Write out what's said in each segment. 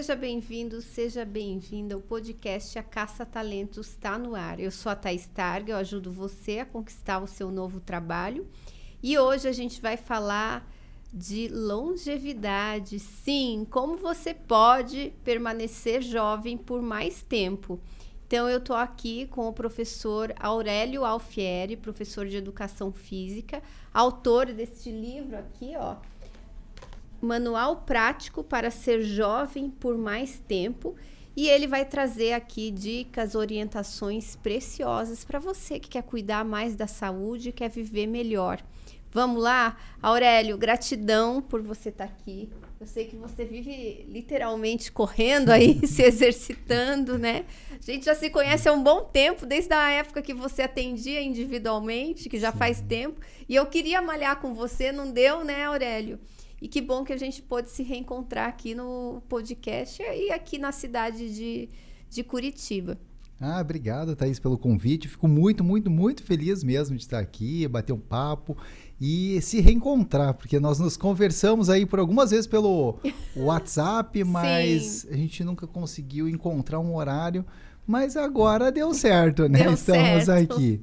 Seja bem-vindo, seja bem-vinda. O podcast A Caça Talentos está no ar. Eu sou a Thais Targa, eu ajudo você a conquistar o seu novo trabalho. E hoje a gente vai falar de longevidade. Sim, como você pode permanecer jovem por mais tempo. Então, eu estou aqui com o professor Aurélio Alfieri, professor de Educação Física, autor deste livro aqui, ó, Manual Prático para Ser Jovem por Mais Tempo. E ele vai trazer aqui dicas, orientações preciosas para você que quer cuidar mais da saúde, quer viver melhor. Vamos lá? Aurélio, gratidão por você estar tá aqui. Eu sei que você vive literalmente correndo aí, se exercitando, né? A gente já se conhece há um bom tempo, desde a época que você atendia individualmente, que já Sim. faz tempo. E eu queria malhar com você, não deu, né, Aurélio? E que bom que a gente pôde se reencontrar aqui no podcast e aqui na cidade de, de Curitiba. Ah, obrigado, Thaís, pelo convite. Fico muito, muito, muito feliz mesmo de estar aqui, bater um papo e se reencontrar, porque nós nos conversamos aí por algumas vezes pelo WhatsApp, mas a gente nunca conseguiu encontrar um horário. Mas agora deu certo, né? Deu Estamos certo. aqui.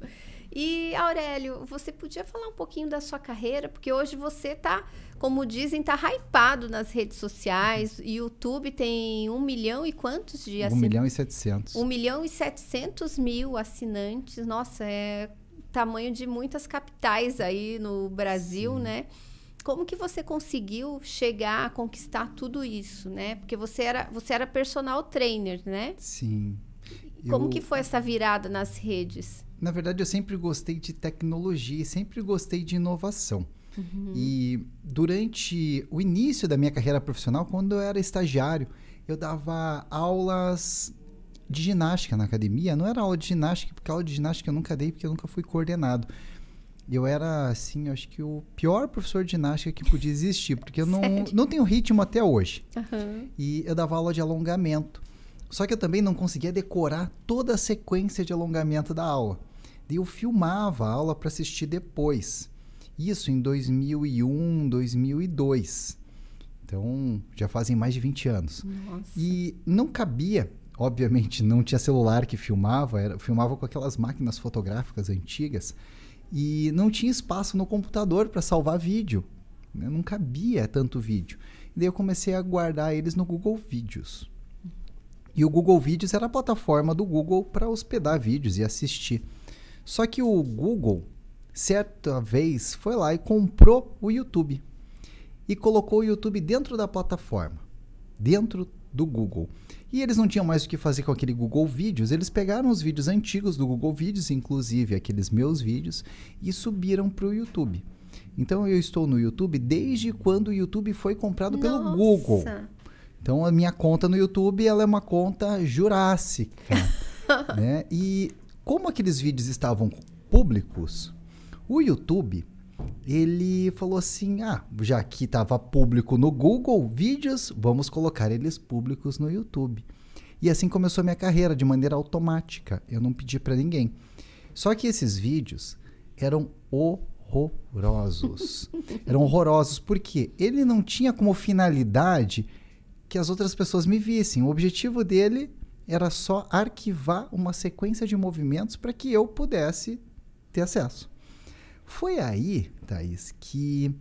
E Aurélio, você podia falar um pouquinho da sua carreira, porque hoje você tá, como dizem, tá hypado nas redes sociais. YouTube tem um milhão e quantos de assinantes? Um milhão e setecentos. Um milhão e setecentos mil assinantes. Nossa, é tamanho de muitas capitais aí no Brasil, Sim. né? Como que você conseguiu chegar a conquistar tudo isso, né? Porque você era, você era personal trainer, né? Sim. Como eu... que foi essa virada nas redes? Na verdade, eu sempre gostei de tecnologia e sempre gostei de inovação. Uhum. E durante o início da minha carreira profissional, quando eu era estagiário, eu dava aulas de ginástica na academia. Não era aula de ginástica, porque aula de ginástica eu nunca dei, porque eu nunca fui coordenado. Eu era, assim, acho que o pior professor de ginástica que podia existir, porque eu não, não tenho ritmo até hoje. Uhum. E eu dava aula de alongamento. Só que eu também não conseguia decorar toda a sequência de alongamento da aula. E eu filmava a aula para assistir depois. Isso em 2001, 2002. Então, já fazem mais de 20 anos. Nossa. E não cabia obviamente não tinha celular que filmava, era, filmava com aquelas máquinas fotográficas antigas e não tinha espaço no computador para salvar vídeo. Né? Não cabia tanto vídeo. E daí eu comecei a guardar eles no Google Vídeos. E o Google Vídeos era a plataforma do Google para hospedar vídeos e assistir. Só que o Google, certa vez, foi lá e comprou o YouTube. E colocou o YouTube dentro da plataforma, dentro do Google. E eles não tinham mais o que fazer com aquele Google Vídeos. Eles pegaram os vídeos antigos do Google Vídeos, inclusive aqueles meus vídeos, e subiram para o YouTube. Então eu estou no YouTube desde quando o YouTube foi comprado Nossa. pelo Google. Então a minha conta no YouTube ela é uma conta jurássica. né? E como aqueles vídeos estavam públicos, o YouTube ele falou assim: ah, já que estava público no Google Vídeos, vamos colocar eles públicos no YouTube. E assim começou a minha carreira de maneira automática. Eu não pedi para ninguém. Só que esses vídeos eram horrorosos. eram horrorosos porque ele não tinha como finalidade que as outras pessoas me vissem. O objetivo dele era só arquivar uma sequência de movimentos para que eu pudesse ter acesso. Foi aí, Thaís, que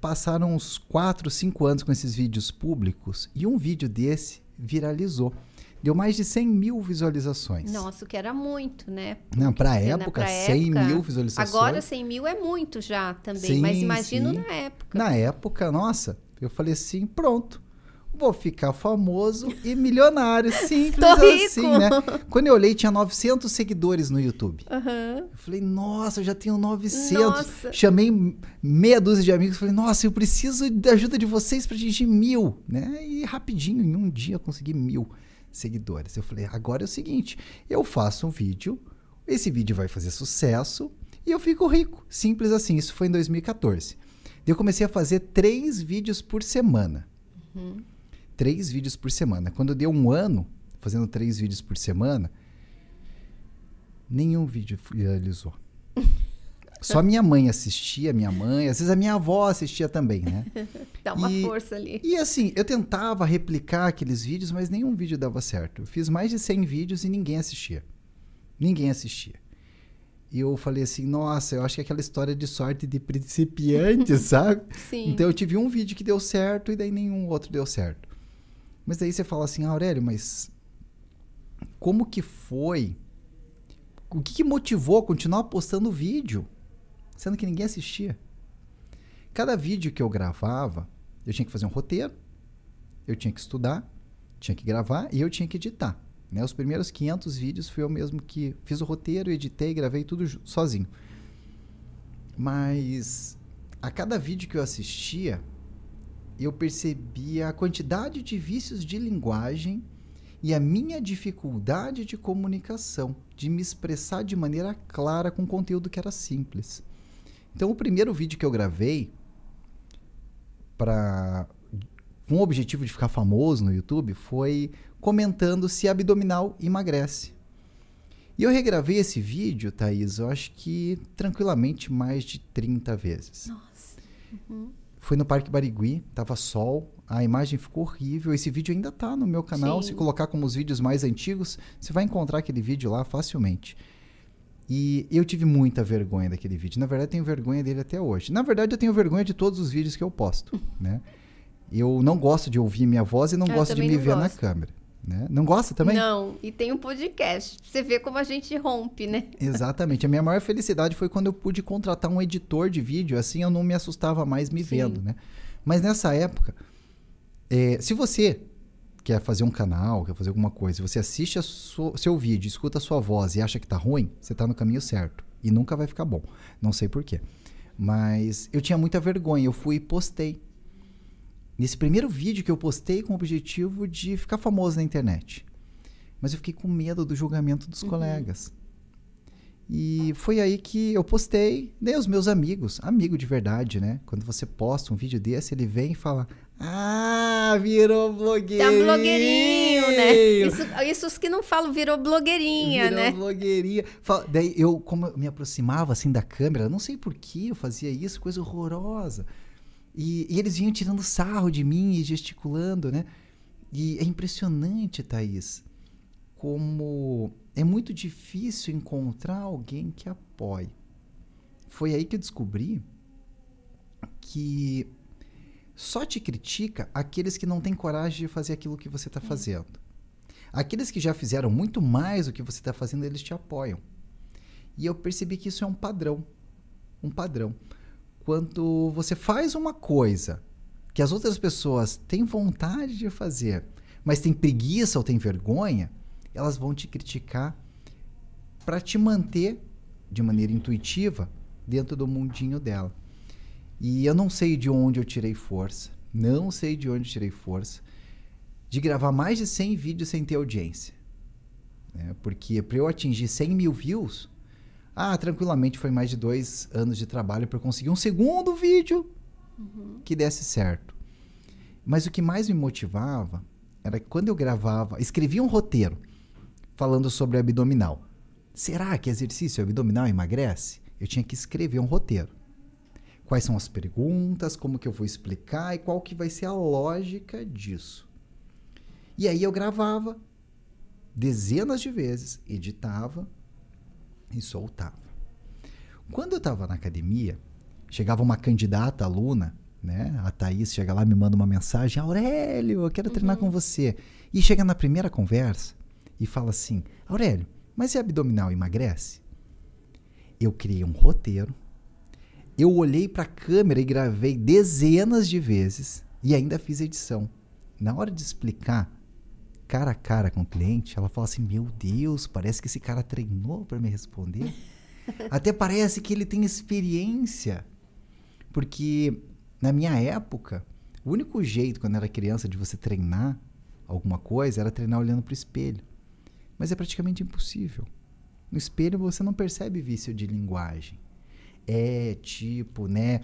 passaram uns 4, 5 anos com esses vídeos públicos e um vídeo desse viralizou. Deu mais de 100 mil visualizações. Nossa, o que era muito, né? Não, para época, pra 100 época, mil visualizações. Agora 100 mil é muito já também, sim, mas imagino sim. na época. Na época, nossa, eu falei assim, pronto vou ficar famoso e milionário. Simples assim, né? Quando eu olhei, tinha 900 seguidores no YouTube. Uhum. Eu falei, nossa, eu já tenho 900. Nossa. Chamei meia dúzia de amigos. Falei, nossa, eu preciso da ajuda de vocês para atingir mil. Né? E rapidinho, em um dia, eu consegui mil seguidores. Eu falei, agora é o seguinte, eu faço um vídeo, esse vídeo vai fazer sucesso e eu fico rico. Simples assim. Isso foi em 2014. Eu comecei a fazer três vídeos por semana. Uhum três vídeos por semana. Quando deu um ano fazendo três vídeos por semana, nenhum vídeo viralizou. Só minha mãe assistia, minha mãe, às vezes a minha avó assistia também, né? Dá uma E- força ali. E assim, eu tentava replicar aqueles vídeos, mas nenhum vídeo dava certo. Eu fiz mais de 100 vídeos e ninguém assistia. Ninguém assistia. E eu falei assim, nossa, eu acho que é aquela história de sorte de principiante, sabe? Sim. Então eu tive um vídeo que deu certo e daí nenhum outro deu certo. Mas daí você fala assim, Aurélio, mas como que foi? O que, que motivou continuar postando vídeo? Sendo que ninguém assistia. Cada vídeo que eu gravava, eu tinha que fazer um roteiro, eu tinha que estudar, tinha que gravar e eu tinha que editar. Né? Os primeiros 500 vídeos fui eu mesmo que fiz o roteiro, editei, gravei tudo sozinho. Mas a cada vídeo que eu assistia, eu percebia a quantidade de vícios de linguagem e a minha dificuldade de comunicação, de me expressar de maneira clara com conteúdo que era simples. Então, o primeiro vídeo que eu gravei para com o objetivo de ficar famoso no YouTube foi comentando se abdominal emagrece. E eu regravei esse vídeo, Thaís, eu acho que tranquilamente mais de 30 vezes. Nossa. Foi no Parque Barigui, tava sol, a imagem ficou horrível. Esse vídeo ainda tá no meu canal. Sim. Se colocar como os vídeos mais antigos, você vai encontrar aquele vídeo lá facilmente. E eu tive muita vergonha daquele vídeo. Na verdade, eu tenho vergonha dele até hoje. Na verdade, eu tenho vergonha de todos os vídeos que eu posto, né? Eu não gosto de ouvir minha voz e não Eu gosto de me não ver na gosto. câmera. Né? Não gosta também? Não, e tem um podcast. Você vê como a gente rompe, né? Exatamente. A minha maior felicidade foi quando eu pude contratar um editor de vídeo, assim eu não me assustava mais me Sim. vendo, né? Mas nessa época, é, se você quer fazer um canal, quer fazer alguma coisa, você assiste o seu vídeo, escuta a sua voz e acha que tá ruim, você tá no caminho certo. E nunca vai ficar bom. Não sei porquê. Mas eu tinha muita vergonha, eu fui e postei. Nesse primeiro vídeo que eu postei com o objetivo de ficar famoso na internet. Mas eu fiquei com medo do julgamento dos colegas. E foi aí que eu postei, daí os meus amigos, amigo de verdade, né? Quando você posta um vídeo desse, ele vem e fala: Ah, virou blogueirinho! Tá blogueirinho, né? Isso, isso os que não falam virou blogueirinha, Virou né? blogueirinha. Daí eu, como eu me aproximava assim da câmera, não sei por que eu fazia isso, coisa horrorosa. E, e eles vinham tirando sarro de mim e gesticulando, né? E é impressionante, Thaís, como é muito difícil encontrar alguém que apoie. Foi aí que eu descobri que só te critica aqueles que não têm coragem de fazer aquilo que você está fazendo. Aqueles que já fizeram muito mais do que você está fazendo, eles te apoiam. E eu percebi que isso é um padrão. Um padrão. Quando você faz uma coisa que as outras pessoas têm vontade de fazer, mas têm preguiça ou têm vergonha, elas vão te criticar para te manter de maneira intuitiva dentro do mundinho dela. E eu não sei de onde eu tirei força, não sei de onde tirei força de gravar mais de 100 vídeos sem ter audiência. né? Porque para eu atingir 100 mil views, ah, tranquilamente foi mais de dois anos de trabalho para conseguir um segundo vídeo que desse certo. Mas o que mais me motivava era que quando eu gravava, escrevia um roteiro falando sobre abdominal. Será que exercício abdominal emagrece? Eu tinha que escrever um roteiro. Quais são as perguntas, como que eu vou explicar e qual que vai ser a lógica disso. E aí eu gravava dezenas de vezes, editava e soltava. Quando eu estava na academia, chegava uma candidata aluna, né? A Thaís chega lá, me manda uma mensagem: Aurélio, eu quero treinar com você. E chega na primeira conversa e fala assim: Aurélio, mas e abdominal emagrece? Eu criei um roteiro, eu olhei para a câmera e gravei dezenas de vezes e ainda fiz edição. Na hora de explicar cara a cara com o cliente, ela fala assim: Meu Deus, parece que esse cara treinou para me responder. Até parece que ele tem experiência. Porque na minha época, o único jeito, quando era criança, de você treinar alguma coisa era treinar olhando para o espelho. Mas é praticamente impossível. No espelho você não percebe vício de linguagem. É tipo, né?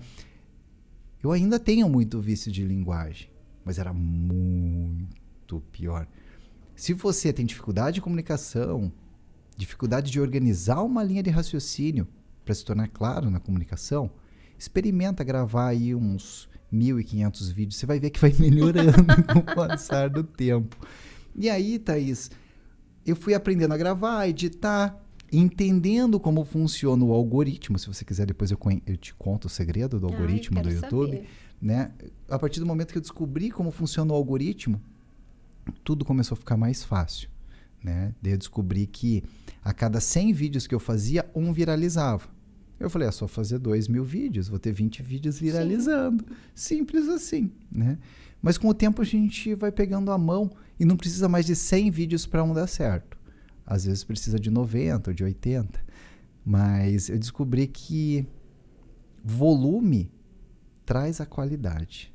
Eu ainda tenho muito vício de linguagem, mas era muito pior. Se você tem dificuldade de comunicação, dificuldade de organizar uma linha de raciocínio, para se tornar claro na comunicação, experimenta gravar aí uns 1.500 vídeos. Você vai ver que vai melhorando com o passar do tempo. E aí, Thaís, eu fui aprendendo a gravar, editar, entendendo como funciona o algoritmo. Se você quiser, depois eu, eu te conto o segredo do algoritmo Ai, do YouTube. Saber. Né? A partir do momento que eu descobri como funciona o algoritmo, tudo começou a ficar mais fácil. Né? Daí eu descobri que a cada 100 vídeos que eu fazia, um viralizava. Eu falei, é só fazer 2 mil vídeos, vou ter 20 vídeos viralizando. Sim. Simples assim, né? Mas com o tempo a gente vai pegando a mão e não precisa mais de 100 vídeos para um dar certo. Às vezes precisa de 90 ou de 80. Mas eu descobri que volume traz a qualidade.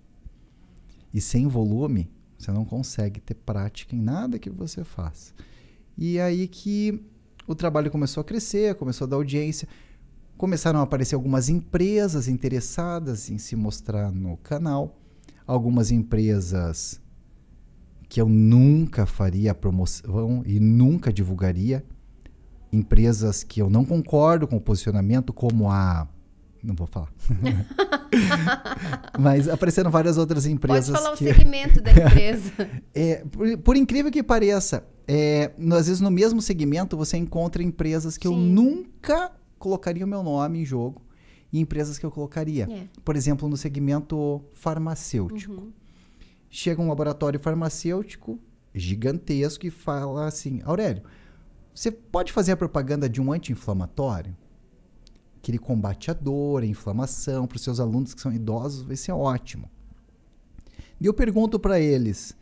E sem volume, você não consegue ter prática em nada que você faça. E aí que o trabalho começou a crescer, começou a dar audiência. Começaram a aparecer algumas empresas interessadas em se mostrar no canal. Algumas empresas que eu nunca faria promoção e nunca divulgaria. Empresas que eu não concordo com o posicionamento, como a. Não vou falar. Mas apareceram várias outras empresas. Pode falar que... o segmento da empresa. é, por, por, incrível que pareça, é, às vezes no mesmo segmento você encontra empresas que Sim. eu nunca colocaria o meu nome em jogo e empresas que eu colocaria. É. Por exemplo, no segmento farmacêutico. Uhum. Chega um laboratório farmacêutico gigantesco e fala assim: Aurélio, você pode fazer a propaganda de um anti-inflamatório? Que ele combate a dor, a inflamação, para os seus alunos que são idosos, vai ser ótimo. E eu pergunto para eles,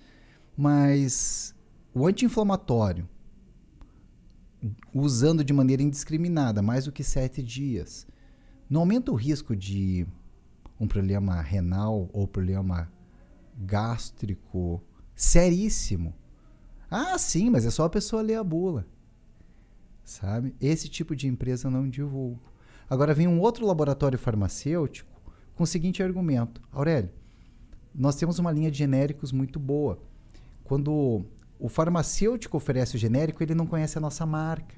mas o anti-inflamatório, usando de maneira indiscriminada mais do que sete dias, não aumenta o risco de um problema renal ou problema gástrico seríssimo. Ah, sim, mas é só a pessoa ler a bula. Sabe? Esse tipo de empresa eu não divulgo. Agora vem um outro laboratório farmacêutico com o seguinte argumento: Aurélio, nós temos uma linha de genéricos muito boa. Quando o farmacêutico oferece o genérico, ele não conhece a nossa marca.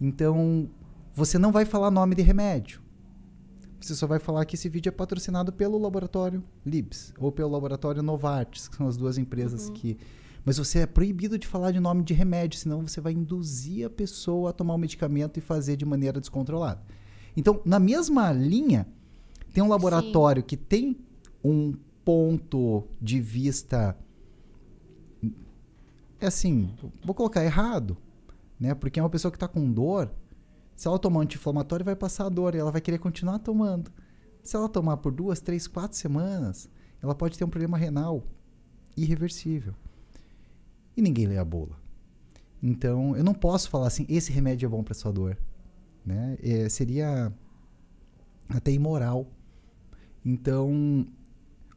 Então, você não vai falar nome de remédio. Você só vai falar que esse vídeo é patrocinado pelo laboratório Libs ou pelo laboratório Novartis, que são as duas empresas uhum. que. Mas você é proibido de falar de nome de remédio, senão você vai induzir a pessoa a tomar o medicamento e fazer de maneira descontrolada. Então, na mesma linha, tem um laboratório Sim. que tem um ponto de vista é assim, vou colocar errado, né? Porque é uma pessoa que está com dor, se ela tomar um anti-inflamatório, vai passar a dor e ela vai querer continuar tomando. Se ela tomar por duas, três, quatro semanas, ela pode ter um problema renal irreversível. E ninguém lê a bula. Então, eu não posso falar assim, esse remédio é bom para sua dor. Né? É, seria até imoral. Então,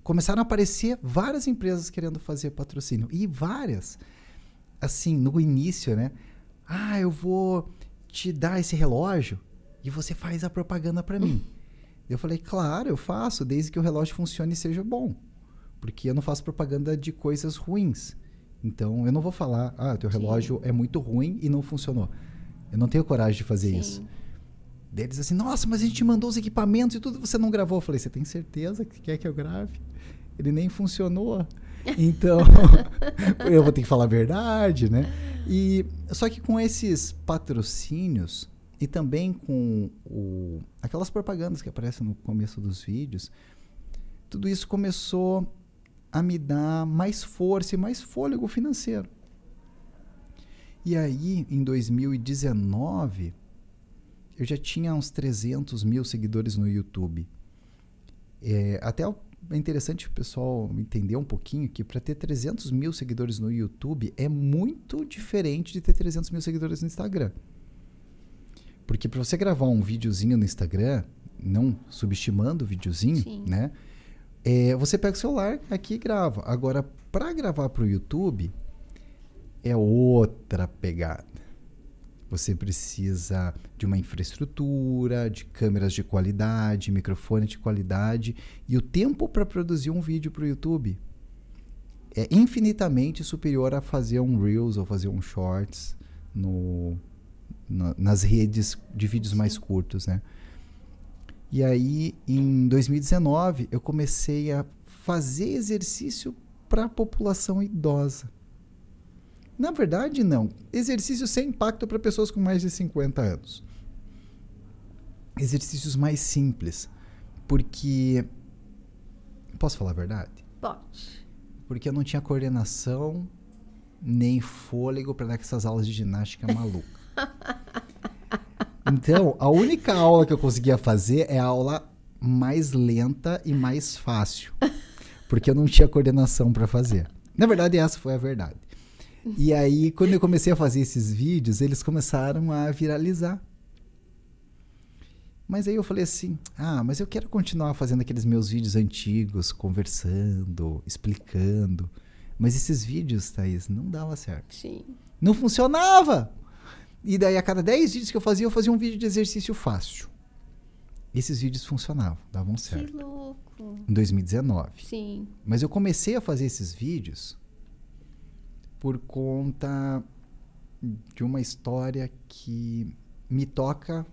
começaram a aparecer várias empresas querendo fazer patrocínio. E várias, assim, no início, né? Ah, eu vou te dar esse relógio e você faz a propaganda para mim. eu falei, claro, eu faço, desde que o relógio funcione e seja bom. Porque eu não faço propaganda de coisas ruins. Então, eu não vou falar, ah, teu relógio Sim. é muito ruim e não funcionou. Eu não tenho coragem de fazer Sim. isso. Deles assim, nossa, mas a gente mandou os equipamentos e tudo, você não gravou. Eu falei, você tem certeza que quer que eu grave? Ele nem funcionou. Então, eu vou ter que falar a verdade, né? E só que com esses patrocínios e também com o, aquelas propagandas que aparecem no começo dos vídeos, tudo isso começou a me dar mais força e mais fôlego financeiro. E aí, em 2019, eu já tinha uns 300 mil seguidores no YouTube. É, até é interessante o pessoal entender um pouquinho que para ter 300 mil seguidores no YouTube é muito diferente de ter 300 mil seguidores no Instagram. Porque para você gravar um videozinho no Instagram, não subestimando o videozinho, Sim. né? É, você pega o celular aqui e grava. Agora, para gravar para o YouTube, é outra pegada. Você precisa de uma infraestrutura, de câmeras de qualidade, microfone de qualidade. E o tempo para produzir um vídeo para o YouTube é infinitamente superior a fazer um Reels ou fazer um Shorts no, na, nas redes de vídeos mais curtos, né? E aí, em 2019, eu comecei a fazer exercício para a população idosa. Na verdade, não. Exercício sem impacto para pessoas com mais de 50 anos. Exercícios mais simples. Porque. Posso falar a verdade? Pode. Porque eu não tinha coordenação nem fôlego para dar essas aulas de ginástica maluca. então, a única aula que eu conseguia fazer é a aula mais lenta e mais fácil. Porque eu não tinha coordenação para fazer. Na verdade, essa foi a verdade. E aí, quando eu comecei a fazer esses vídeos, eles começaram a viralizar. Mas aí eu falei assim: ah, mas eu quero continuar fazendo aqueles meus vídeos antigos, conversando, explicando. Mas esses vídeos, Thaís, não dava certo. Sim. Não funcionava! E daí, a cada 10 vídeos que eu fazia, eu fazia um vídeo de exercício fácil. Esses vídeos funcionavam, davam certo. Que louco! Em 2019. Sim. Mas eu comecei a fazer esses vídeos por conta de uma história que me toca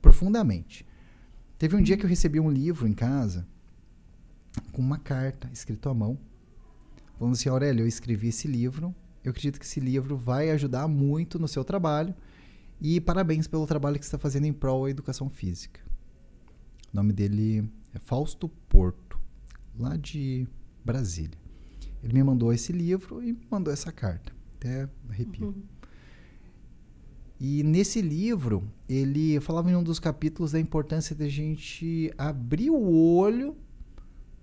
profundamente. Teve um dia que eu recebi um livro em casa com uma carta escrita à mão, falando assim: Aurélio, eu escrevi esse livro, eu acredito que esse livro vai ajudar muito no seu trabalho e parabéns pelo trabalho que você está fazendo em prol da educação física. O nome dele é Fausto Porto, lá de Brasília. Ele me mandou esse livro e me mandou essa carta. Até arrepio. Uhum. E nesse livro, ele falava em um dos capítulos da importância da gente abrir o olho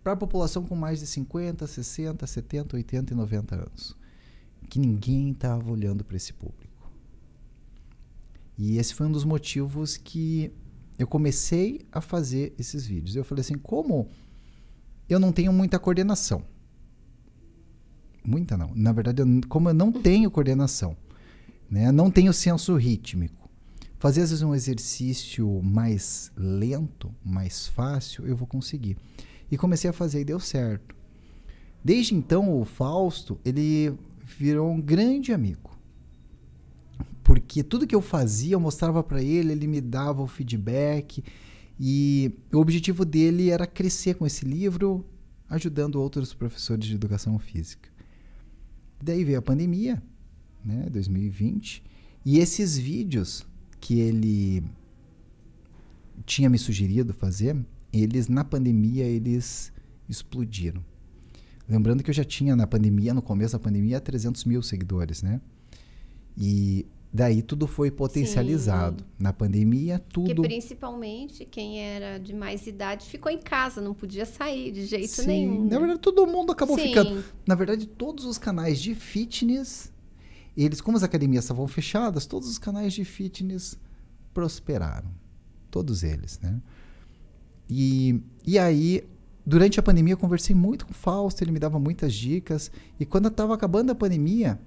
para a população com mais de 50, 60, 70, 80 e 90 anos. Que ninguém estava olhando para esse público. E esse foi um dos motivos que eu comecei a fazer esses vídeos. Eu falei assim: como eu não tenho muita coordenação Muita não. Na verdade, eu, como eu não tenho coordenação, né, não tenho senso rítmico, fazer às vezes um exercício mais lento, mais fácil, eu vou conseguir. E comecei a fazer e deu certo. Desde então, o Fausto, ele virou um grande amigo. Porque tudo que eu fazia, eu mostrava para ele, ele me dava o feedback. E o objetivo dele era crescer com esse livro, ajudando outros professores de educação física. Daí veio a pandemia, né, 2020, e esses vídeos que ele tinha me sugerido fazer, eles na pandemia eles explodiram. Lembrando que eu já tinha na pandemia, no começo da pandemia, 300 mil seguidores, né? E daí tudo foi potencializado. Sim. Na pandemia, tudo. Porque principalmente quem era de mais idade ficou em casa, não podia sair de jeito Sim. nenhum. Na verdade, todo mundo acabou Sim. ficando. Na verdade, todos os canais de fitness, eles, como as academias estavam fechadas, todos os canais de fitness prosperaram. Todos eles, né? E, e aí, durante a pandemia, eu conversei muito com o Fausto, ele me dava muitas dicas. E quando estava acabando a pandemia,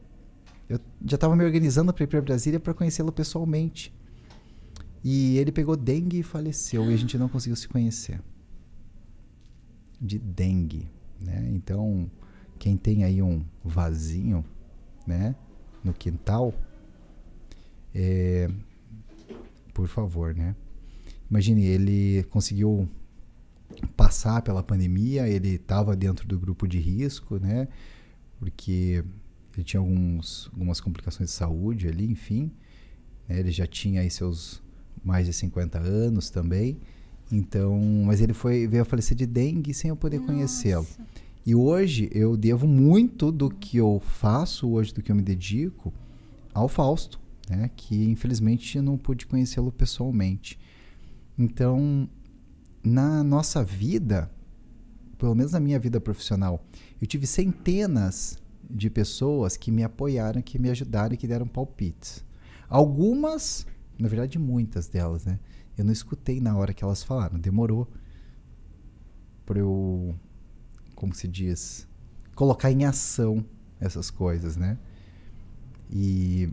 eu já estava me organizando para ir para Brasília para conhecê-lo pessoalmente. E ele pegou dengue e faleceu e a gente não conseguiu se conhecer. De dengue, né? Então, quem tem aí um vasinho, né, no quintal, é, por favor, né? Imagine, ele conseguiu passar pela pandemia, ele estava dentro do grupo de risco, né? Porque ele tinha alguns, algumas complicações de saúde ali, enfim. Né? Ele já tinha aí seus mais de 50 anos também. Então, mas ele foi veio a falecer de dengue sem eu poder conhecê-lo. E hoje eu devo muito do que eu faço hoje, do que eu me dedico, ao Fausto, né? Que infelizmente não pude conhecê-lo pessoalmente. Então, na nossa vida, pelo menos na minha vida profissional, eu tive centenas de pessoas que me apoiaram, que me ajudaram e que deram palpites. Algumas, na verdade muitas delas, né? Eu não escutei na hora que elas falaram, demorou para eu, como se diz, colocar em ação essas coisas, né? E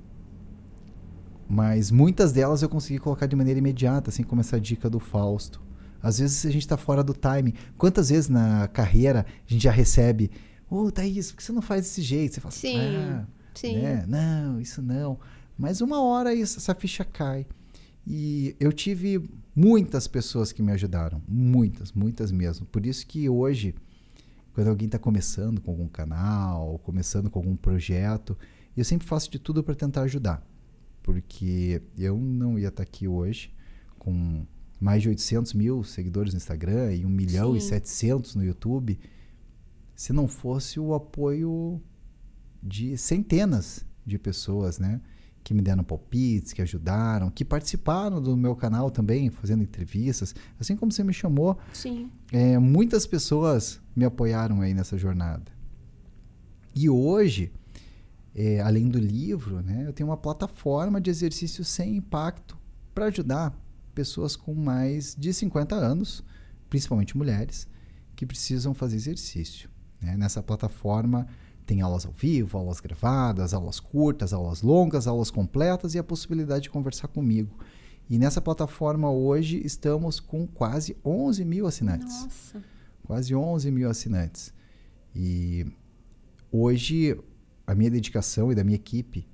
mas muitas delas eu consegui colocar de maneira imediata, assim como essa dica do Fausto. Às vezes a gente está fora do time. Quantas vezes na carreira a gente já recebe Ô, oh, Thaís, por que você não faz desse jeito? Você fala, sim, ah, sim. Né? Não, isso não. Mas uma hora isso, essa ficha cai. E eu tive muitas pessoas que me ajudaram. Muitas, muitas mesmo. Por isso que hoje, quando alguém está começando com algum canal, começando com algum projeto, eu sempre faço de tudo para tentar ajudar. Porque eu não ia estar tá aqui hoje com mais de 800 mil seguidores no Instagram e 1 milhão Sim. e 700 no YouTube, se não fosse o apoio de centenas de pessoas, né? Que me deram palpites, que ajudaram, que participaram do meu canal também, fazendo entrevistas. Assim como você me chamou, Sim. É, muitas pessoas me apoiaram aí nessa jornada. E hoje, é, além do livro, né, eu tenho uma plataforma de exercício sem impacto para ajudar pessoas com mais de 50 anos, principalmente mulheres, que precisam fazer exercício. Né? Nessa plataforma tem aulas ao vivo, aulas gravadas, aulas curtas, aulas longas, aulas completas e a possibilidade de conversar comigo. E nessa plataforma hoje estamos com quase 11 mil assinantes. Nossa. Quase 11 mil assinantes. E hoje a minha dedicação e da minha equipe,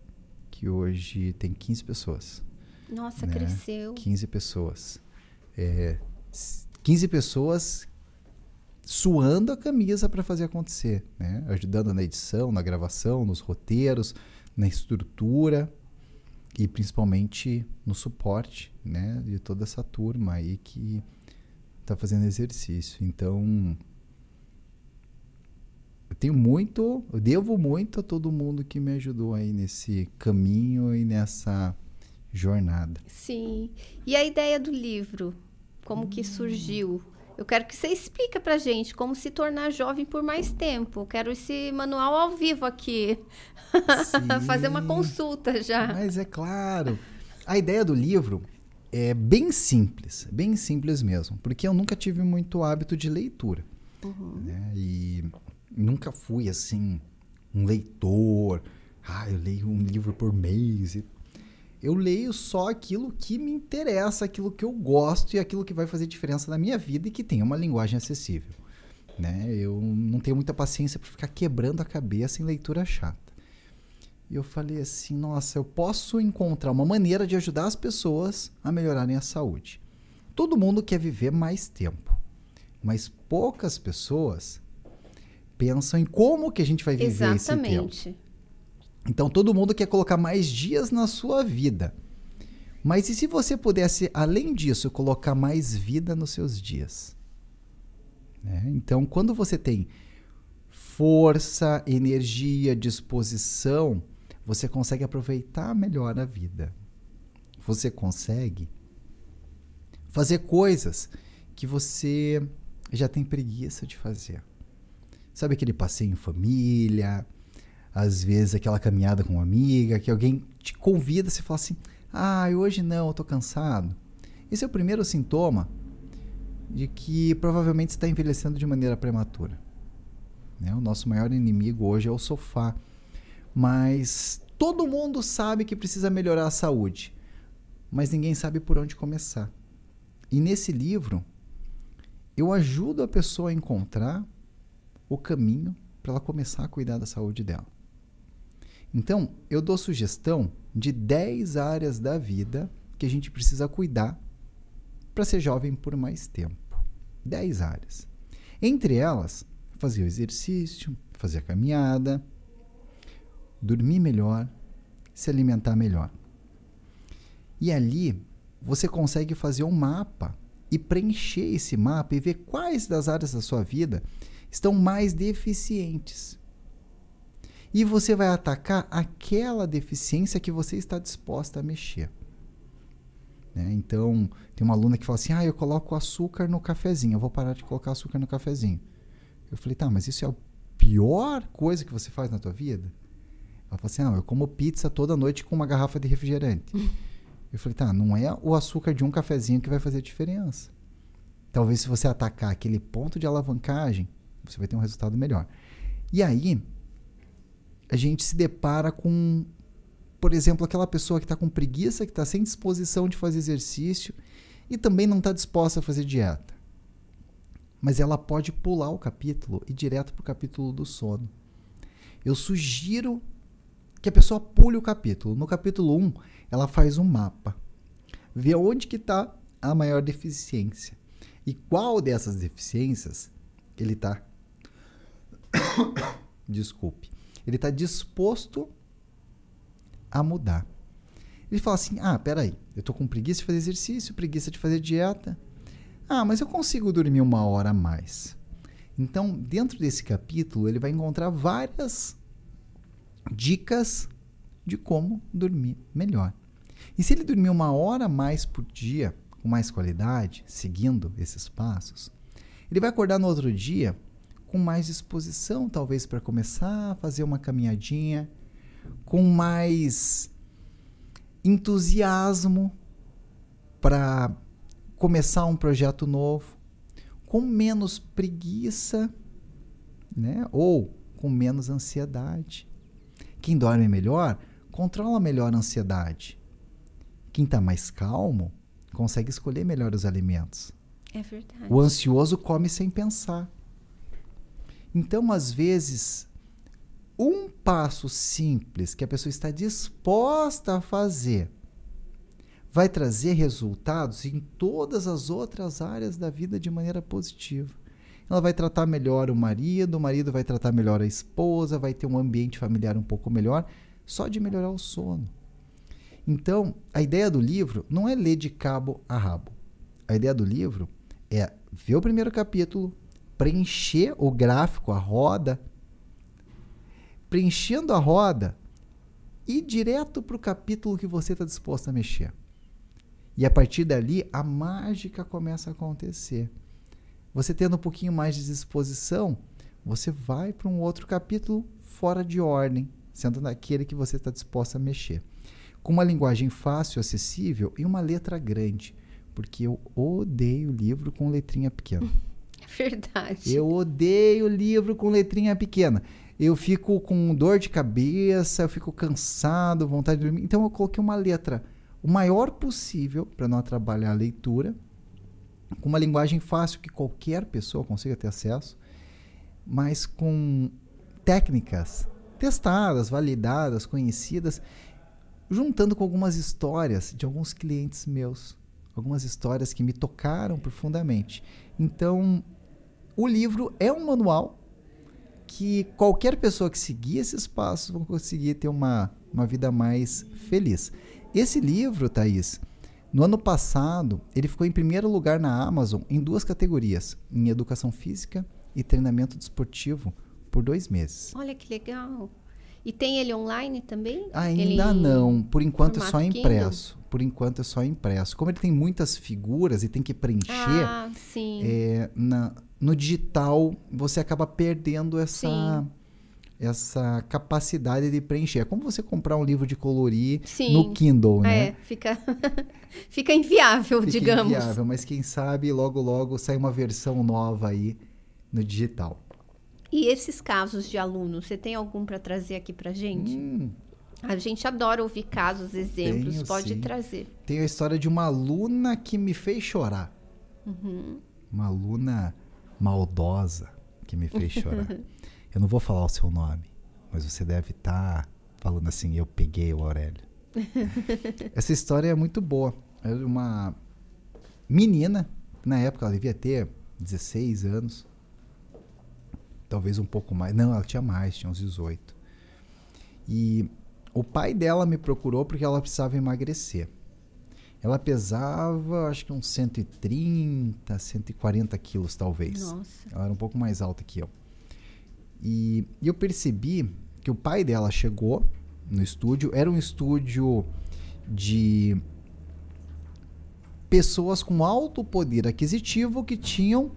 que hoje tem 15 pessoas. Nossa, né? cresceu. 15 pessoas. É, 15 pessoas suando a camisa para fazer acontecer, né? ajudando na edição, na gravação, nos roteiros, na estrutura e principalmente no suporte né? de toda essa turma aí que está fazendo exercício. Então, eu tenho muito, eu devo muito a todo mundo que me ajudou aí nesse caminho e nessa jornada. Sim. E a ideia do livro, como que surgiu? Eu quero que você explique pra gente como se tornar jovem por mais tempo. Eu quero esse manual ao vivo aqui. Fazer uma consulta já. Mas é claro. A ideia do livro é bem simples, bem simples mesmo, porque eu nunca tive muito hábito de leitura. Uhum. Né? E nunca fui assim um leitor. Ah, eu leio um livro por mês e eu leio só aquilo que me interessa, aquilo que eu gosto e aquilo que vai fazer diferença na minha vida e que tem uma linguagem acessível. Né? Eu não tenho muita paciência para ficar quebrando a cabeça em leitura chata. E eu falei assim: nossa, eu posso encontrar uma maneira de ajudar as pessoas a melhorarem a saúde. Todo mundo quer viver mais tempo, mas poucas pessoas pensam em como que a gente vai viver Exatamente. esse tempo. Então todo mundo quer colocar mais dias na sua vida. Mas e se você pudesse, além disso, colocar mais vida nos seus dias? Né? Então, quando você tem força, energia, disposição, você consegue aproveitar melhor a vida. Você consegue fazer coisas que você já tem preguiça de fazer. Sabe aquele passeio em família, às vezes aquela caminhada com uma amiga, que alguém te convida, você fala assim: "Ah, hoje não, eu tô cansado". Esse é o primeiro sintoma de que provavelmente está envelhecendo de maneira prematura. Né? O nosso maior inimigo hoje é o sofá. Mas todo mundo sabe que precisa melhorar a saúde, mas ninguém sabe por onde começar. E nesse livro, eu ajudo a pessoa a encontrar o caminho para ela começar a cuidar da saúde dela. Então, eu dou sugestão de 10 áreas da vida que a gente precisa cuidar para ser jovem por mais tempo. 10 áreas. Entre elas, fazer o exercício, fazer a caminhada, dormir melhor, se alimentar melhor. E ali você consegue fazer um mapa e preencher esse mapa e ver quais das áreas da sua vida estão mais deficientes e você vai atacar aquela deficiência que você está disposta a mexer. Né? Então, tem uma aluna que fala assim: ah, eu coloco açúcar no cafezinho, eu vou parar de colocar açúcar no cafezinho. Eu falei: tá, mas isso é a pior coisa que você faz na tua vida? Ela falou assim: ah, eu como pizza toda noite com uma garrafa de refrigerante. eu falei: tá, não é o açúcar de um cafezinho que vai fazer diferença. Talvez se você atacar aquele ponto de alavancagem, você vai ter um resultado melhor. E aí, a gente se depara com, por exemplo, aquela pessoa que está com preguiça, que está sem disposição de fazer exercício e também não está disposta a fazer dieta. Mas ela pode pular o capítulo e ir direto para o capítulo do sono. Eu sugiro que a pessoa pule o capítulo. No capítulo 1, ela faz um mapa. Vê onde que está a maior deficiência. E qual dessas deficiências ele está... Desculpe. Ele está disposto a mudar. Ele fala assim: ah, peraí, eu tô com preguiça de fazer exercício, preguiça de fazer dieta. Ah, mas eu consigo dormir uma hora a mais. Então, dentro desse capítulo, ele vai encontrar várias dicas de como dormir melhor. E se ele dormir uma hora a mais por dia, com mais qualidade, seguindo esses passos, ele vai acordar no outro dia com mais disposição, talvez para começar a fazer uma caminhadinha, com mais entusiasmo para começar um projeto novo, com menos preguiça, né? Ou com menos ansiedade. Quem dorme melhor controla melhor a ansiedade. Quem está mais calmo consegue escolher melhor os alimentos. É verdade. O ansioso come sem pensar. Então, às vezes, um passo simples que a pessoa está disposta a fazer vai trazer resultados em todas as outras áreas da vida de maneira positiva. Ela vai tratar melhor o marido, o marido vai tratar melhor a esposa, vai ter um ambiente familiar um pouco melhor, só de melhorar o sono. Então, a ideia do livro não é ler de cabo a rabo. A ideia do livro é ver o primeiro capítulo, preencher o gráfico, a roda, preenchendo a roda e direto para o capítulo que você está disposto a mexer. E a partir dali, a mágica começa a acontecer. Você tendo um pouquinho mais de disposição, você vai para um outro capítulo fora de ordem, sendo naquele que você está disposto a mexer. Com uma linguagem fácil, acessível e uma letra grande. Porque eu odeio livro com letrinha pequena. Verdade. Eu odeio livro com letrinha pequena. Eu fico com dor de cabeça, eu fico cansado, vontade de dormir. Então eu coloquei uma letra o maior possível para não atrapalhar a leitura, com uma linguagem fácil que qualquer pessoa consiga ter acesso, mas com técnicas testadas, validadas, conhecidas, juntando com algumas histórias de alguns clientes meus, algumas histórias que me tocaram profundamente. Então, o livro é um manual que qualquer pessoa que seguir esses passos vai conseguir ter uma, uma vida mais feliz. Esse livro, Thaís, no ano passado, ele ficou em primeiro lugar na Amazon em duas categorias, em educação física e treinamento desportivo, por dois meses. Olha que legal. E tem ele online também? Ainda ele não. Por enquanto é só impresso. Kindle? Por enquanto é só impresso. Como ele tem muitas figuras e tem que preencher, ah, é, na, no digital você acaba perdendo essa, essa capacidade de preencher. É como você comprar um livro de colorir Sim. no Kindle, né? É, fica, fica inviável, fica digamos. inviável, mas quem sabe logo, logo sai uma versão nova aí no digital. E esses casos de alunos, você tem algum para trazer aqui para gente? Hum. A gente adora ouvir casos, exemplos. Tenho, Pode sim. trazer. Tem a história de uma aluna que me fez chorar. Uhum. Uma aluna maldosa que me fez chorar. eu não vou falar o seu nome, mas você deve estar tá falando assim: eu peguei o Aurélio. Essa história é muito boa. É uma menina, na época ela devia ter 16 anos talvez um pouco mais. Não, ela tinha mais, tinha uns 18. E o pai dela me procurou porque ela precisava emagrecer. Ela pesava, acho que uns 130, 140 quilos, talvez. Nossa. Ela era um pouco mais alta que eu. E, e eu percebi que o pai dela chegou no estúdio. Era um estúdio de pessoas com alto poder aquisitivo que tinham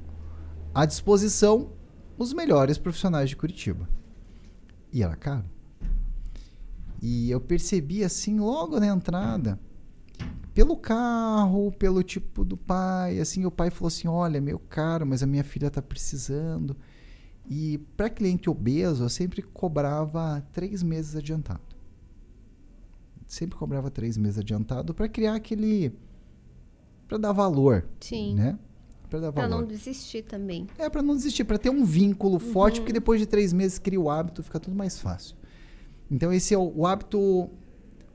à disposição os melhores profissionais de Curitiba. E era caro. E eu percebi assim logo na entrada, pelo carro, pelo tipo do pai, assim, o pai falou assim: "Olha, meu caro, mas a minha filha está precisando". E para cliente obeso, eu sempre cobrava três meses adiantado. Sempre cobrava três meses adiantado para criar aquele para dar valor, Sim. né? Pra dar valor. Pra não desistir também. É, pra não desistir, pra ter um vínculo uhum. forte, porque depois de três meses cria o hábito, fica tudo mais fácil. Então, esse é o, o hábito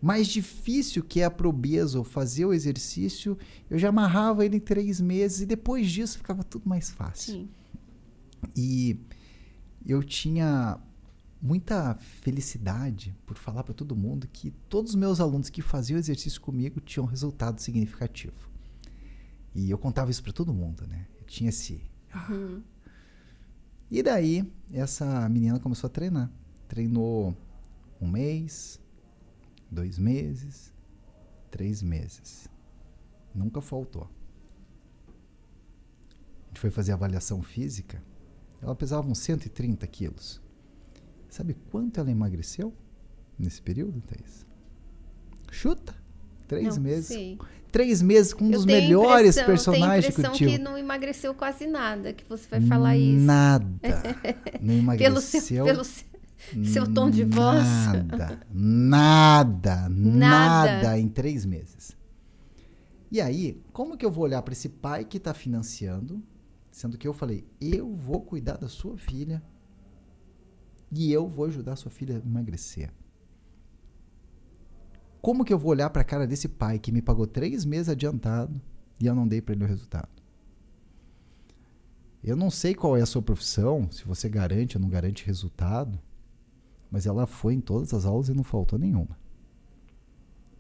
mais difícil que é para o obeso fazer o exercício. Eu já amarrava ele em três meses e depois disso ficava tudo mais fácil. Sim. E eu tinha muita felicidade por falar para todo mundo que todos os meus alunos que faziam exercício comigo tinham resultado significativo. E eu contava isso para todo mundo, né? Eu tinha esse. Uhum. E daí, essa menina começou a treinar. Treinou um mês, dois meses, três meses. Nunca faltou. A gente foi fazer avaliação física. Ela pesava uns 130 quilos. Sabe quanto ela emagreceu nesse período, Thaís? Chuta! Três Não meses. sei. Três meses com um Eu dos melhores personagens Eu tenho a que eu impressão tive. que não emagreceu quase nada, que você vai falar isso. Nada. Não emagreceu. Pelo seu, pelo seu, tom de voz. Nada. Nada. Nada. Nada em três meses. E aí, como que eu vou olhar para esse pai que está financiando, sendo que eu falei, eu vou cuidar da sua filha e eu vou ajudar a sua filha a emagrecer. Como que eu vou olhar para a cara desse pai que me pagou três meses adiantado e eu não dei para ele o resultado? Eu não sei qual é a sua profissão, se você garante ou não garante resultado, mas ela foi em todas as aulas e não faltou nenhuma.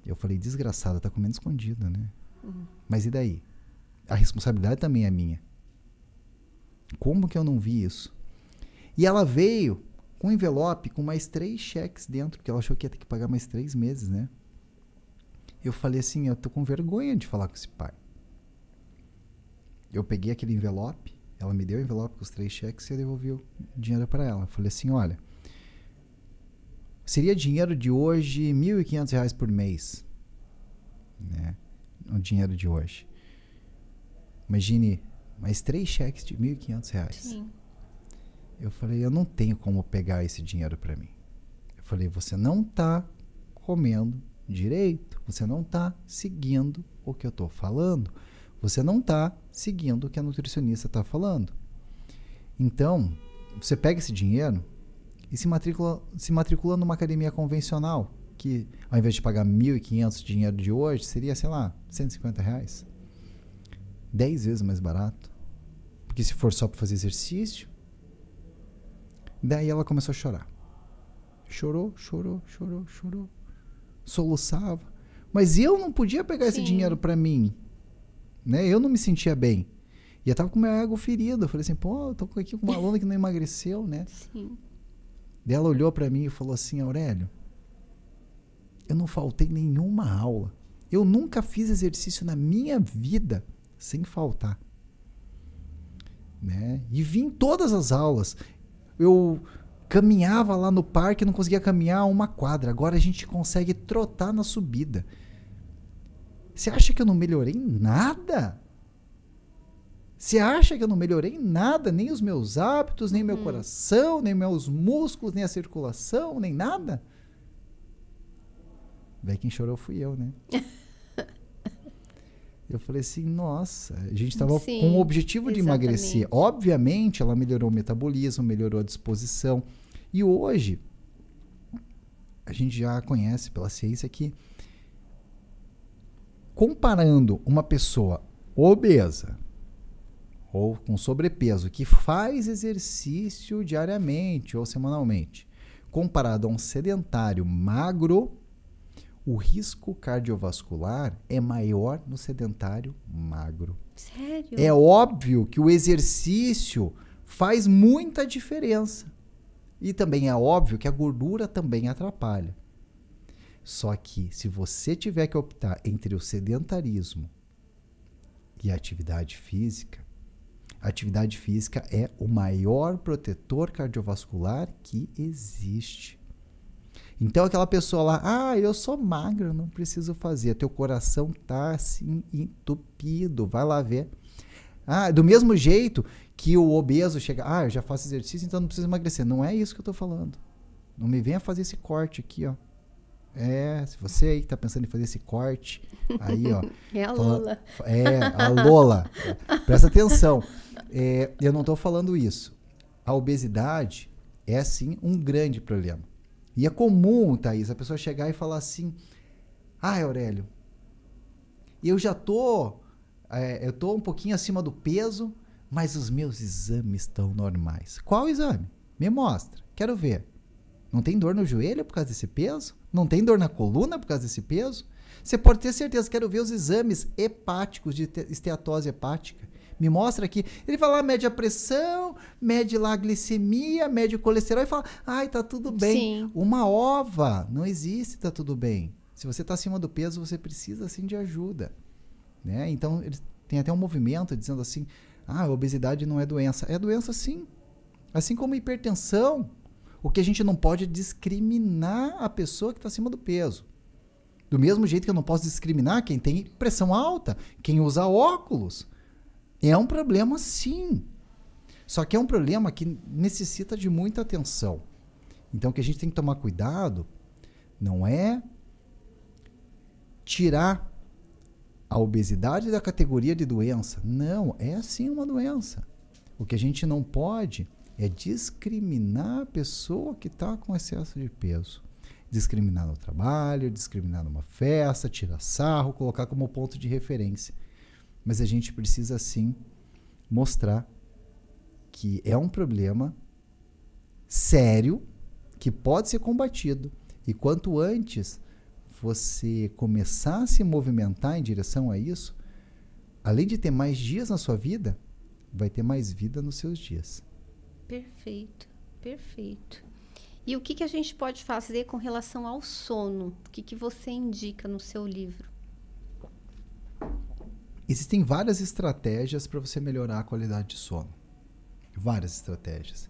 Eu falei, desgraçada, tá comendo escondida, né? Mas e daí? A responsabilidade também é minha. Como que eu não vi isso? E ela veio com um envelope com mais três cheques dentro, porque ela achou que ia ter que pagar mais três meses, né? Eu falei assim, eu tô com vergonha de falar com esse pai. Eu peguei aquele envelope, ela me deu o envelope com os três cheques e eu devolvi o dinheiro para ela. Eu falei assim, olha, seria dinheiro de hoje 1.500 reais por mês, né? O dinheiro de hoje. Imagine mais três cheques de 1.500 reais. Sim. Eu falei, eu não tenho como pegar esse dinheiro para mim. Eu falei, você não tá comendo direito, você não tá seguindo o que eu tô falando, você não tá seguindo o que a nutricionista tá falando. Então, você pega esse dinheiro e se matricula, se matricula numa academia convencional, que ao invés de pagar 1.500 de dinheiro de hoje, seria, sei lá, 150 reais. 10 vezes mais barato. Porque se for só para fazer exercício, Daí ela começou a chorar. Chorou, chorou, chorou, chorou. Soluçava. Mas eu não podia pegar esse Sim. dinheiro pra mim. Né? Eu não me sentia bem. E eu tava com meu ego ferido. Eu falei assim, pô, eu tô aqui com uma aluna que não emagreceu, né? Sim. Daí ela olhou pra mim e falou assim, Aurélio, eu não faltei nenhuma aula. Eu nunca fiz exercício na minha vida sem faltar. Né? E vim em todas as aulas. Eu caminhava lá no parque, não conseguia caminhar uma quadra. Agora a gente consegue trotar na subida. Você acha que eu não melhorei nada? Você acha que eu não melhorei nada? Nem os meus hábitos, nem meu coração, nem meus músculos, nem a circulação, nem nada? Daí quem chorou fui eu, né? eu falei assim, nossa, a gente estava com o objetivo de emagrecer. Obviamente, ela melhorou o metabolismo, melhorou a disposição. E hoje, a gente já conhece pela ciência que comparando uma pessoa obesa ou com sobrepeso que faz exercício diariamente ou semanalmente, comparado a um sedentário magro, o risco cardiovascular é maior no sedentário magro. Sério? É óbvio que o exercício faz muita diferença. E também é óbvio que a gordura também atrapalha. Só que se você tiver que optar entre o sedentarismo e a atividade física, a atividade física é o maior protetor cardiovascular que existe. Então aquela pessoa lá, ah, eu sou magra, não preciso fazer. Teu coração tá assim entupido, vai lá ver. Ah, do mesmo jeito que o obeso chega, ah, eu já faço exercício, então não preciso emagrecer. Não é isso que eu tô falando. Não me venha fazer esse corte aqui, ó. É, se você aí que tá pensando em fazer esse corte, aí, ó. É a Fala- Lola. É, a Lola. Presta atenção. É, eu não estou falando isso. A obesidade é sim um grande problema. E é comum, Thaís, a pessoa chegar e falar assim: Ah, Aurélio, eu já tô. É, eu tô um pouquinho acima do peso, mas os meus exames estão normais. Qual exame? Me mostra, quero ver. Não tem dor no joelho por causa desse peso? Não tem dor na coluna por causa desse peso? Você pode ter certeza, quero ver os exames hepáticos de esteatose hepática. Me mostra aqui. Ele vai lá, mede a pressão, mede lá a glicemia, mede o colesterol e fala: ai, tá tudo bem. Sim. Uma ova não existe, tá tudo bem. Se você está acima do peso, você precisa sim de ajuda. Né? Então, ele tem até um movimento dizendo assim: ah, a obesidade não é doença. É doença sim. Assim como hipertensão. O que a gente não pode é discriminar a pessoa que está acima do peso. Do mesmo jeito que eu não posso discriminar quem tem pressão alta, quem usa óculos. É um problema, sim. Só que é um problema que necessita de muita atenção. Então, o que a gente tem que tomar cuidado não é tirar a obesidade da categoria de doença. Não, é sim uma doença. O que a gente não pode é discriminar a pessoa que está com excesso de peso discriminar no trabalho, discriminar numa festa, tirar sarro, colocar como ponto de referência. Mas a gente precisa sim mostrar que é um problema sério que pode ser combatido e quanto antes você começar a se movimentar em direção a isso, além de ter mais dias na sua vida, vai ter mais vida nos seus dias. Perfeito, perfeito. E o que, que a gente pode fazer com relação ao sono? O que, que você indica no seu livro? Existem várias estratégias para você melhorar a qualidade de sono. Várias estratégias.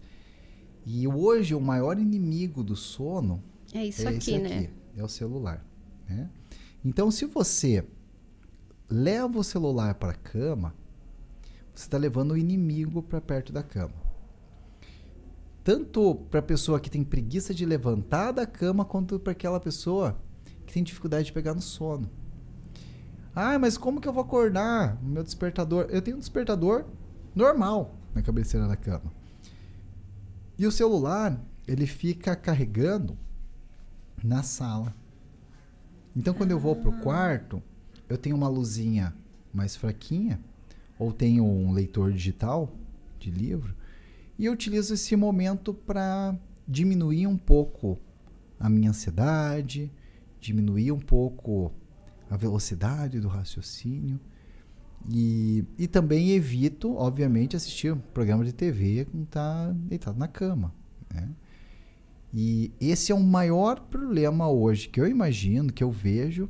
E hoje o maior inimigo do sono é isso é aqui, né? aqui, né? É o celular. Né? Então, se você leva o celular para a cama, você está levando o inimigo para perto da cama tanto para a pessoa que tem preguiça de levantar da cama, quanto para aquela pessoa que tem dificuldade de pegar no sono. Ah, mas como que eu vou acordar o meu despertador? Eu tenho um despertador normal na cabeceira da cama. E o celular, ele fica carregando na sala. Então, quando eu vou pro quarto, eu tenho uma luzinha mais fraquinha, ou tenho um leitor digital de livro, e eu utilizo esse momento para diminuir um pouco a minha ansiedade, diminuir um pouco a velocidade do raciocínio. E, e também evito, obviamente, assistir um programa de TV quando está deitado na cama. Né? E esse é o maior problema hoje que eu imagino, que eu vejo,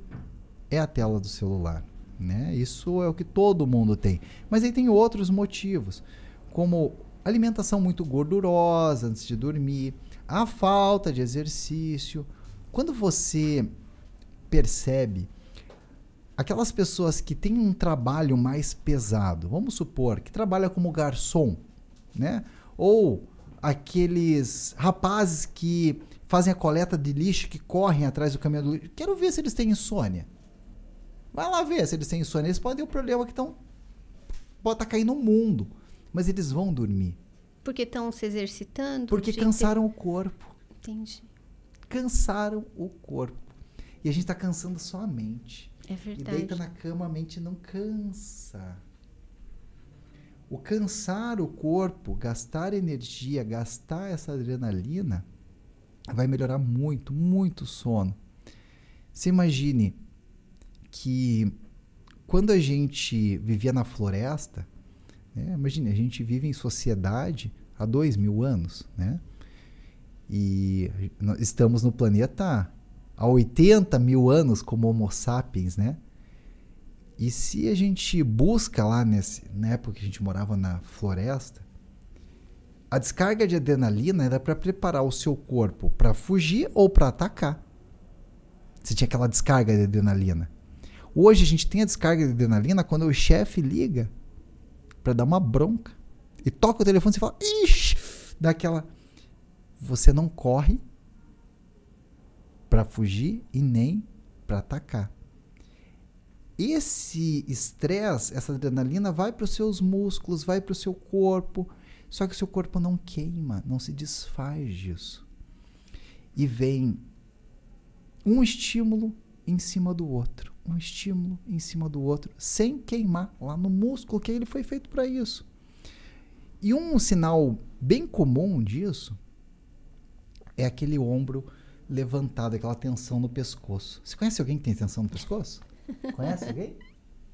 é a tela do celular. Né? Isso é o que todo mundo tem. Mas aí tem outros motivos, como alimentação muito gordurosa antes de dormir, a falta de exercício. Quando você percebe aquelas pessoas que têm um trabalho mais pesado, vamos supor que trabalha como garçom, né? Ou aqueles rapazes que fazem a coleta de lixo, que correm atrás do caminhão do lixo. Quero ver se eles têm insônia. Vai lá ver se eles têm insônia. Eles podem ter um problema que estão pode estar tá caindo no mundo mas eles vão dormir. Porque estão se exercitando? Porque cansaram o corpo. Entendi. Cansaram o corpo. E a gente está cansando só a mente. É verdade. E deita na cama, a mente não cansa. O cansar o corpo, gastar energia, gastar essa adrenalina, vai melhorar muito, muito o sono. Você imagine que quando a gente vivia na floresta, é, imagine, a gente vive em sociedade há dois mil anos, né? E estamos no planeta há 80 mil anos como Homo sapiens, né? E se a gente busca lá nesse, na época que a gente morava na floresta, a descarga de adrenalina era para preparar o seu corpo para fugir ou para atacar. Você tinha aquela descarga de adrenalina. Hoje a gente tem a descarga de adrenalina quando o chefe liga para dar uma bronca. E toca o telefone e fala, ixi, dá aquela. Você não corre para fugir e nem para atacar. Esse estresse, essa adrenalina vai para os seus músculos, vai para o seu corpo, só que o seu corpo não queima, não se desfaz disso. e vem um estímulo em cima do outro, um estímulo em cima do outro, sem queimar lá no músculo, que ele foi feito para isso. E um sinal bem comum disso é aquele ombro levantado, aquela tensão no pescoço. Você conhece alguém que tem tensão no pescoço? Conhece alguém?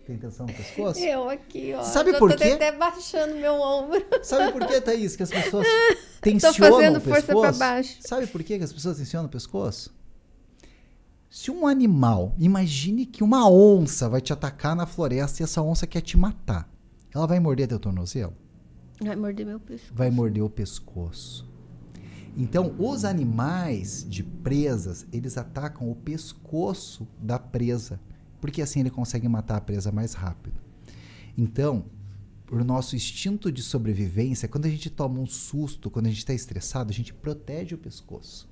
Tem tensão no pescoço? Eu aqui, ó. Sabe Já por tô quê? até baixando meu ombro. Sabe por que, Thaís, que as pessoas Tô tensionam fazendo o força pescoço? pra baixo. Sabe por que que as pessoas tensionam o pescoço? Se um animal, imagine que uma onça vai te atacar na floresta e essa onça quer te matar. Ela vai morder teu tornozelo? Vai morder meu pescoço. Vai morder o pescoço. Então, os animais de presas, eles atacam o pescoço da presa, porque assim ele consegue matar a presa mais rápido. Então, o nosso instinto de sobrevivência, quando a gente toma um susto, quando a gente está estressado, a gente protege o pescoço.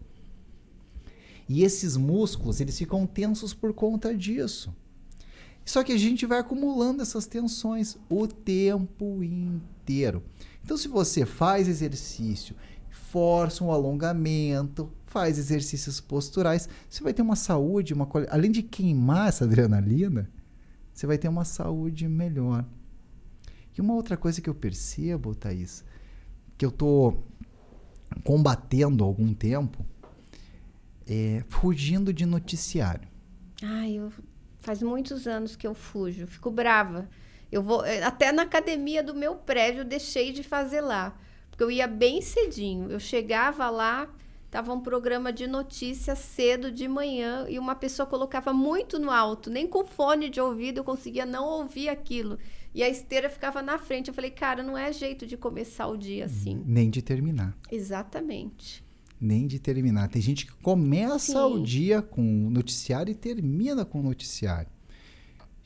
E esses músculos, eles ficam tensos por conta disso. Só que a gente vai acumulando essas tensões o tempo inteiro. Então, se você faz exercício, força um alongamento, faz exercícios posturais, você vai ter uma saúde, uma além de queimar essa adrenalina, você vai ter uma saúde melhor. E uma outra coisa que eu percebo, Thaís, que eu tô combatendo há algum tempo, é fugindo de noticiário. Ai, eu faz muitos anos que eu fujo, fico brava. Eu vou eh, até na academia do meu prédio eu deixei de fazer lá, porque eu ia bem cedinho. Eu chegava lá, tava um programa de notícias cedo de manhã e uma pessoa colocava muito no alto, nem com fone de ouvido eu conseguia não ouvir aquilo. E a esteira ficava na frente. Eu falei, cara, não é jeito de começar o dia assim. Nem de terminar. Exatamente. Nem de terminar. Tem gente que começa Sim. o dia com o noticiário e termina com o noticiário.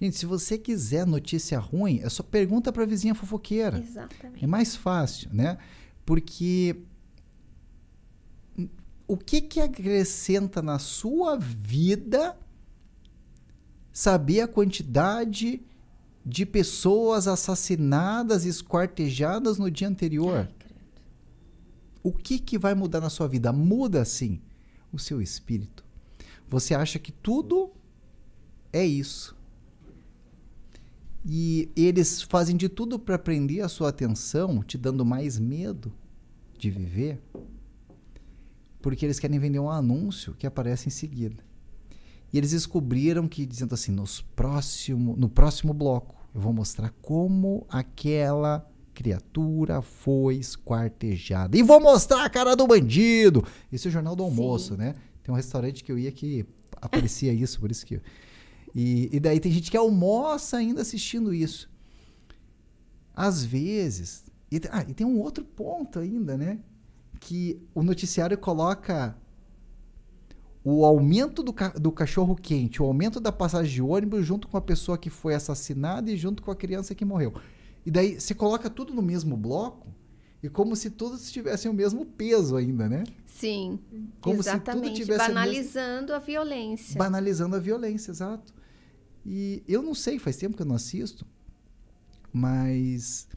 Gente, se você quiser notícia ruim, é só pergunta para a vizinha fofoqueira. Exatamente. É mais fácil, né? Porque o que que acrescenta na sua vida saber a quantidade de pessoas assassinadas, esquartejadas no dia anterior? Ai. O que que vai mudar na sua vida? Muda sim o seu espírito. Você acha que tudo é isso. E eles fazem de tudo para prender a sua atenção, te dando mais medo de viver, porque eles querem vender um anúncio que aparece em seguida. E eles descobriram que dizendo assim, nos próximo, no próximo bloco, eu vou mostrar como aquela criatura foi esquartejada. E vou mostrar a cara do bandido. Esse é o Jornal do Almoço, né? Tem um restaurante que eu ia que aparecia isso, por isso que... E, e daí tem gente que almoça ainda assistindo isso. Às vezes... E, ah, e tem um outro ponto ainda, né? Que o noticiário coloca o aumento do, ca do cachorro quente, o aumento da passagem de ônibus junto com a pessoa que foi assassinada e junto com a criança que morreu. E daí você coloca tudo no mesmo bloco e como se todos tivessem o mesmo peso ainda, né? Sim, Como se tudo exatamente. tivesse a mesma- Banalizando a violência. Banalizando a violência, exato. E eu não sei, faz tempo que eu não assisto, mas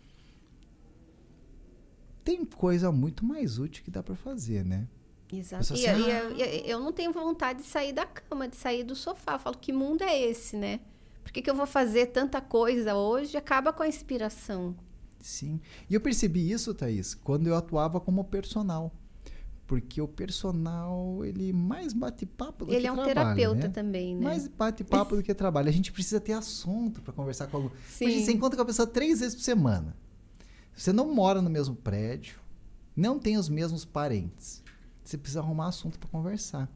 tem coisa muito mais útil que dá pra fazer, né? Exato. Assim, e- "Ah." e- eu não tenho vontade de sair da cama, de sair do sofá. Eu falo, que mundo é esse, né? Por que, que eu vou fazer tanta coisa hoje? Acaba com a inspiração. Sim. E eu percebi isso, Thaís, quando eu atuava como personal. Porque o personal, ele mais bate papo do Ele que é um terapeuta né? também, né? Mais bate papo do que trabalho. A gente precisa ter assunto para conversar com alguém. Sim. Imagina, você encontra com a pessoa três vezes por semana. Você não mora no mesmo prédio, não tem os mesmos parentes. Você precisa arrumar assunto para conversar.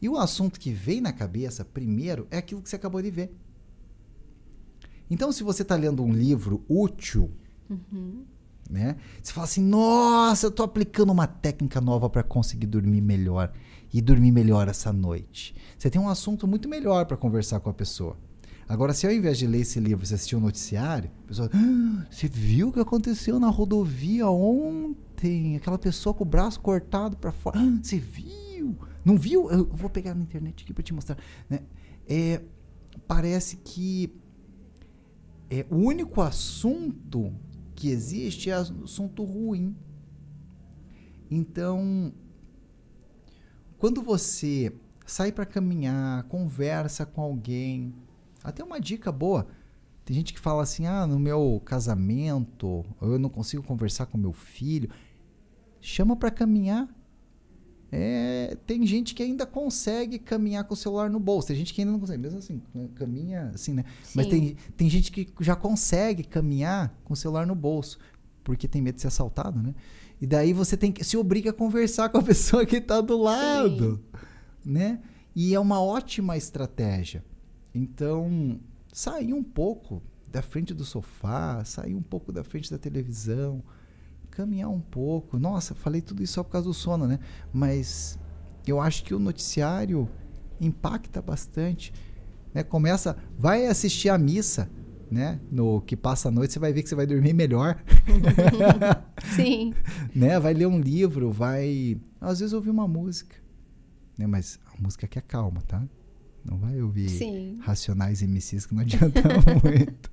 E o assunto que vem na cabeça, primeiro, é aquilo que você acabou de ver. Então, se você está lendo um livro útil, Uhum. né? Você fala assim: "Nossa, eu tô aplicando uma técnica nova para conseguir dormir melhor e dormir melhor essa noite". Você tem um assunto muito melhor para conversar com a pessoa. Agora, se ao invés de ler esse livro, você assistir um noticiário, a pessoa, "Ah, você viu o que aconteceu na rodovia ontem? Aquela pessoa com o braço cortado para fora. "Ah, você viu? Não viu? Eu vou pegar na internet aqui para te mostrar, né? É, parece que é, o único assunto que existe é assunto ruim. Então, quando você sai para caminhar, conversa com alguém, até uma dica boa. Tem gente que fala assim: "Ah, no meu casamento, eu não consigo conversar com meu filho". Chama para caminhar. É, tem gente que ainda consegue caminhar com o celular no bolso. Tem gente que ainda não consegue, mesmo assim, caminha assim, né? Sim. Mas tem, tem gente que já consegue caminhar com o celular no bolso, porque tem medo de ser assaltado, né? E daí você tem que se obriga a conversar com a pessoa que está do lado, Sim. né? E é uma ótima estratégia. Então, sair um pouco da frente do sofá, sair um pouco da frente da televisão, caminhar um pouco. Nossa, falei tudo isso só por causa do sono, né? Mas eu acho que o noticiário impacta bastante. Né? Começa, vai assistir a missa, né? No que passa a noite, você vai ver que você vai dormir melhor. Sim. né? Vai ler um livro, vai às vezes ouvir uma música, né? Mas a música que é calma, tá? Não vai ouvir Sim. racionais e MCs que não adianta muito.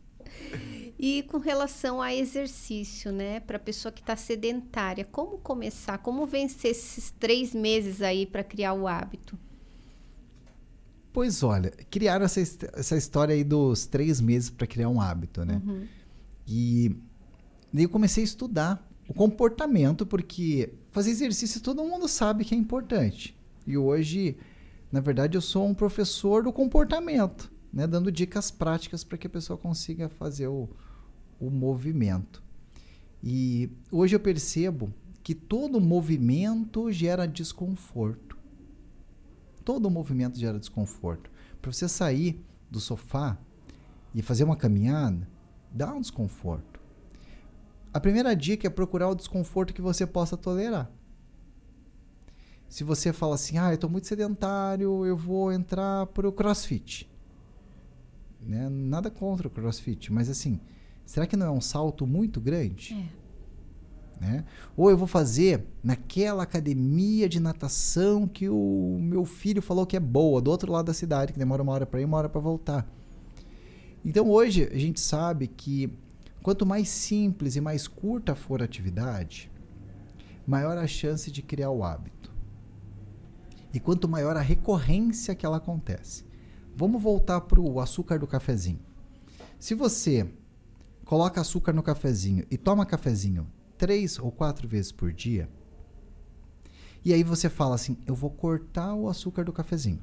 E com relação a exercício, né, para pessoa que está sedentária, como começar? Como vencer esses três meses aí para criar o hábito? Pois olha, criaram essa, essa história aí dos três meses para criar um hábito, né? Uhum. E daí eu comecei a estudar o comportamento, porque fazer exercício todo mundo sabe que é importante. E hoje, na verdade, eu sou um professor do comportamento, né? Dando dicas práticas para que a pessoa consiga fazer o, o movimento. E hoje eu percebo que todo movimento gera desconforto todo movimento gera desconforto. Para você sair do sofá e fazer uma caminhada, dá um desconforto. A primeira dica é procurar o desconforto que você possa tolerar. Se você fala assim, ah, eu estou muito sedentário, eu vou entrar para o crossfit. Né? Nada contra o crossfit, mas assim, será que não é um salto muito grande? É. Né? Ou eu vou fazer naquela academia de natação que o meu filho falou que é boa, do outro lado da cidade, que demora uma hora para ir, uma hora para voltar. Então hoje a gente sabe que quanto mais simples e mais curta for a atividade, maior a chance de criar o hábito. E quanto maior a recorrência que ela acontece. Vamos voltar para o açúcar do cafezinho. Se você coloca açúcar no cafezinho e toma cafezinho três ou quatro vezes por dia. E aí você fala assim: eu vou cortar o açúcar do cafezinho.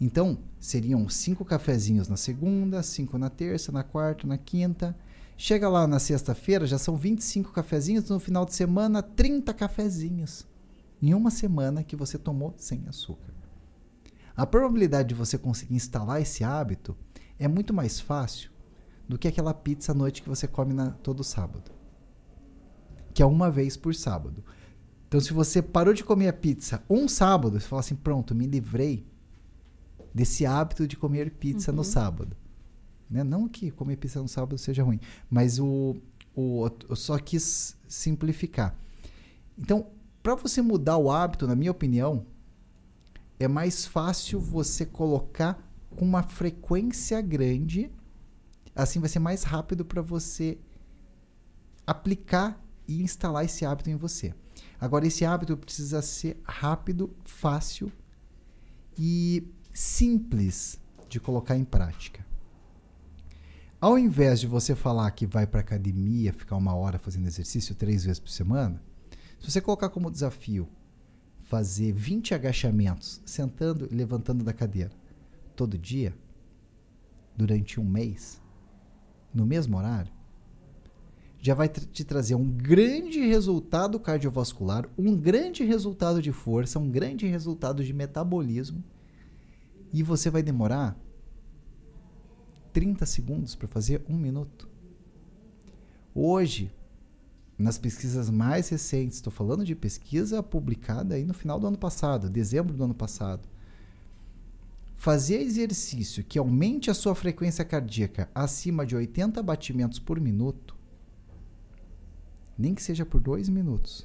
Então, seriam cinco cafezinhos na segunda, cinco na terça, na quarta, na quinta. Chega lá na sexta-feira, já são 25 cafezinhos. No final de semana, 30 cafezinhos. Em uma semana que você tomou sem açúcar. A probabilidade de você conseguir instalar esse hábito é muito mais fácil do que aquela pizza à noite que você come na, todo sábado que é uma vez por sábado. Então, se você parou de comer a pizza um sábado, você fala assim: pronto, me livrei desse hábito de comer pizza uhum. no sábado. Né? Não que comer pizza no sábado seja ruim, mas o, o, eu só quis simplificar. Então, para você mudar o hábito, na minha opinião, é mais fácil você colocar com uma frequência grande. Assim vai ser mais rápido para você aplicar e instalar esse hábito em você. Agora, esse hábito precisa ser rápido, fácil e simples de colocar em prática. Ao invés de você falar que vai para academia, ficar uma hora fazendo exercício três vezes por semana, se você colocar como desafio fazer 20 agachamentos, sentando e levantando da cadeira, todo dia, durante um mês, no mesmo horário, já vai te trazer um grande resultado cardiovascular, um grande resultado de força, um grande resultado de metabolismo. E você vai demorar 30 segundos para fazer um minuto. Hoje, nas pesquisas mais recentes, estou falando de pesquisa publicada aí no final do ano passado, dezembro do ano passado. Fazer exercício que aumente a sua frequência cardíaca acima de 80 batimentos por minuto nem que seja por dois minutos,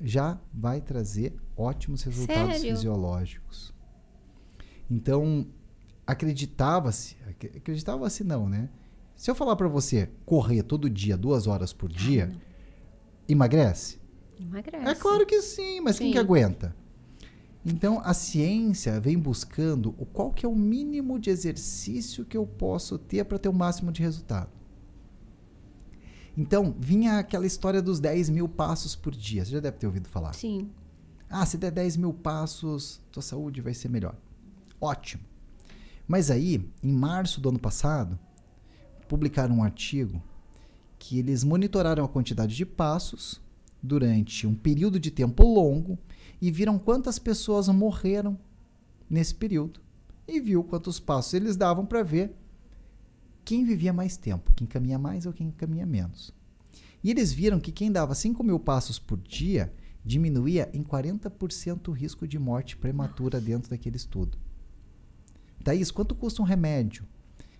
já vai trazer ótimos resultados Sério? fisiológicos. Então, acreditava-se, acreditava-se não, né? Se eu falar para você correr todo dia, duas horas por dia, ah, emagrece? Emagrece. É claro que sim, mas quem Sim. que aguenta? Então, a ciência vem buscando o qual que é o mínimo de exercício que eu posso ter para ter o máximo de resultado. Então, vinha aquela história dos 10 mil passos por dia. Você já deve ter ouvido falar. Sim. Ah, se der 10 mil passos, tua saúde vai ser melhor. Ótimo. Mas aí, em março do ano passado, publicaram um artigo que eles monitoraram a quantidade de passos durante um período de tempo longo e viram quantas pessoas morreram nesse período. E viu quantos passos eles davam para ver quem vivia mais tempo, quem caminha mais ou quem caminha menos. E eles viram que quem dava 5 mil passos por dia diminuía em 40% o risco de morte prematura dentro daquele estudo. Thaís, quanto custa um remédio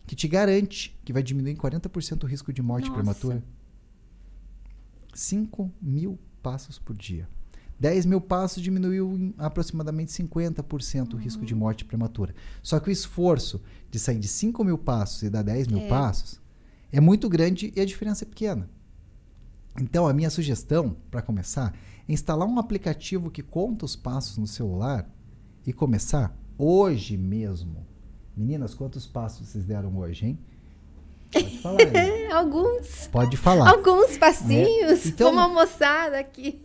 que te garante que vai diminuir em 40% o risco de morte Nossa. prematura? 5 mil passos por dia. 10 mil passos diminuiu em aproximadamente 50% o risco de morte prematura. Só que o esforço de sair de 5 mil passos e dar 10 mil É. passos é muito grande e a diferença é pequena. Então, a minha sugestão, para começar, é instalar um aplicativo que conta os passos no celular e começar hoje mesmo. Meninas, quantos passos vocês deram hoje, hein? Pode falar. Alguns. Pode falar. Alguns passinhos. É. Então- Vamos almoçar aqui.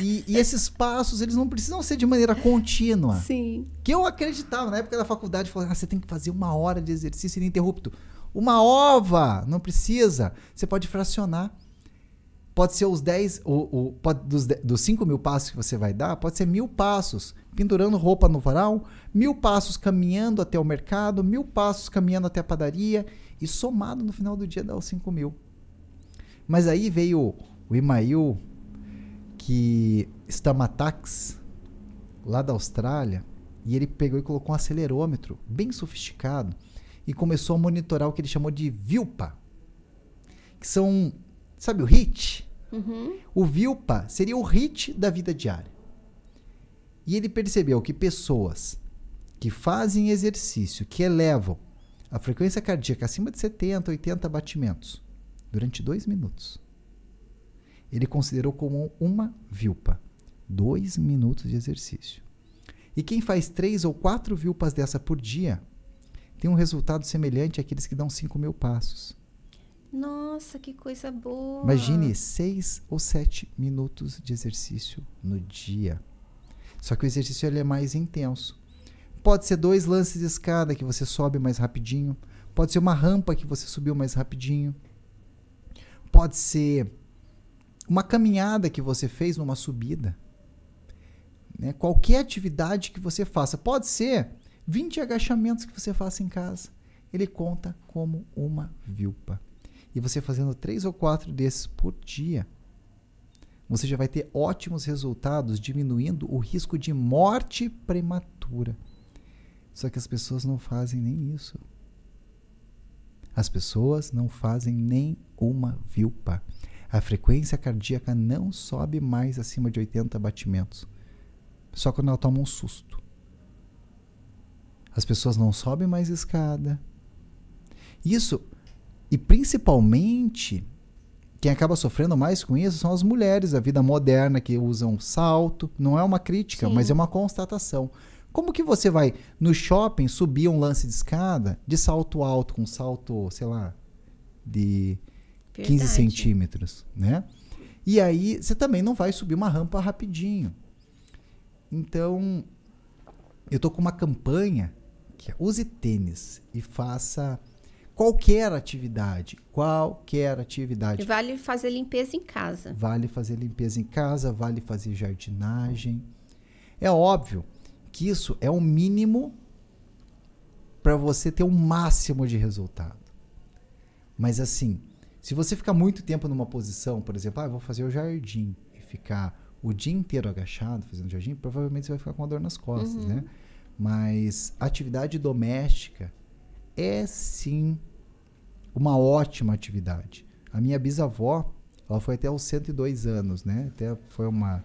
E, e esses passos, eles não precisam ser de maneira contínua. Sim. Que eu acreditava, na época da faculdade, falando, ah, você tem que fazer uma hora de exercício ininterrupto. Uma ova! Não precisa. Você pode fracionar. Pode ser os 10, o, o, pode, dos, dos 5 mil passos que você vai dar, pode ser mil passos pendurando roupa no varal, mil passos caminhando até o mercado, mil passos caminhando até a padaria e somado no final do dia dá os 5 mil. Mas aí veio o Imail, que Stamatax, lá da Austrália, e ele pegou e colocou um acelerômetro bem sofisticado e começou a monitorar o que ele chamou de VILPA, que são, sabe o HIT? Uhum. O VILPA seria o HIT da vida diária. E ele percebeu que pessoas que fazem exercício, que elevam a frequência cardíaca acima de 70, 80 batimentos durante dois minutos, ele considerou como uma VILPA. Dois minutos de exercício. E quem faz três ou quatro VILPAs dessa por dia tem um resultado semelhante àqueles que dão 5 mil passos. Nossa, que coisa boa. Imagine seis ou sete minutos de exercício no dia. Só que o exercício ele é mais intenso. Pode ser dois lances de escada que você sobe mais rapidinho. Pode ser uma rampa que você subiu mais rapidinho. Pode ser uma caminhada que você fez numa subida. Né? Qualquer atividade que você faça. Pode ser 20 agachamentos que você faça em casa. Ele conta como uma vilpa. E você fazendo três ou quatro desses por dia, você já vai ter ótimos resultados diminuindo o risco de morte prematura. Só que as pessoas não fazem nem isso. As pessoas não fazem nem uma vilpa. A frequência cardíaca não sobe mais acima de 80 batimentos. Só quando ela toma um susto. As pessoas não sobem mais escada. Isso, e principalmente, quem acaba sofrendo mais com isso são as mulheres da vida moderna que usam salto. Não é uma crítica, Sim. mas é uma constatação. Como que você vai no shopping subir um lance de escada de salto alto, com salto, sei lá, de 15 Verdade. centímetros, né? E aí você também não vai subir uma rampa rapidinho. Então, eu tô com uma campanha que é use tênis e faça qualquer atividade, qualquer E atividade. vale fazer limpeza em casa. Vale fazer limpeza em casa, vale fazer jardinagem. É óbvio que isso é o mínimo para você ter o máximo de resultado. Mas assim, se você ficar muito tempo numa posição, por exemplo, ah, eu vou fazer o jardim e ficar o dia inteiro agachado fazendo jardim, provavelmente você vai ficar com uma dor nas costas, né? Mas atividade doméstica é sim uma ótima atividade. A minha bisavó, ela foi até os 102 anos, né? Até foi uma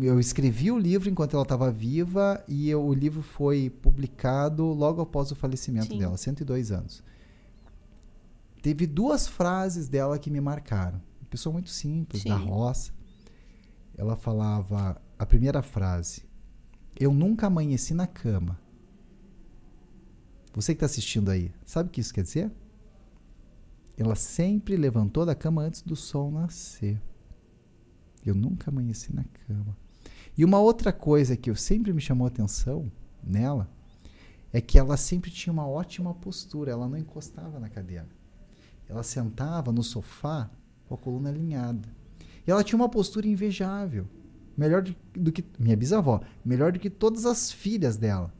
eu escrevi o livro enquanto ela estava viva e eu- o livro foi publicado logo após o falecimento Sim. dela, 102 anos. Teve duas frases dela que me marcaram. Uma pessoa muito simples, da Sim. roça. ela falava a primeira frase: Eu nunca amanheci na cama. Você que está assistindo aí, sabe o que isso quer dizer? Ela sempre levantou da cama antes do sol nascer. Eu nunca amanheci na cama. E uma outra coisa que eu sempre me chamou atenção nela é que ela sempre tinha uma ótima postura, ela não encostava na cadeira. Ela sentava no sofá com a coluna alinhada. E ela tinha uma postura invejável. Melhor do, do que. Minha bisavó. Melhor do que todas as filhas dela.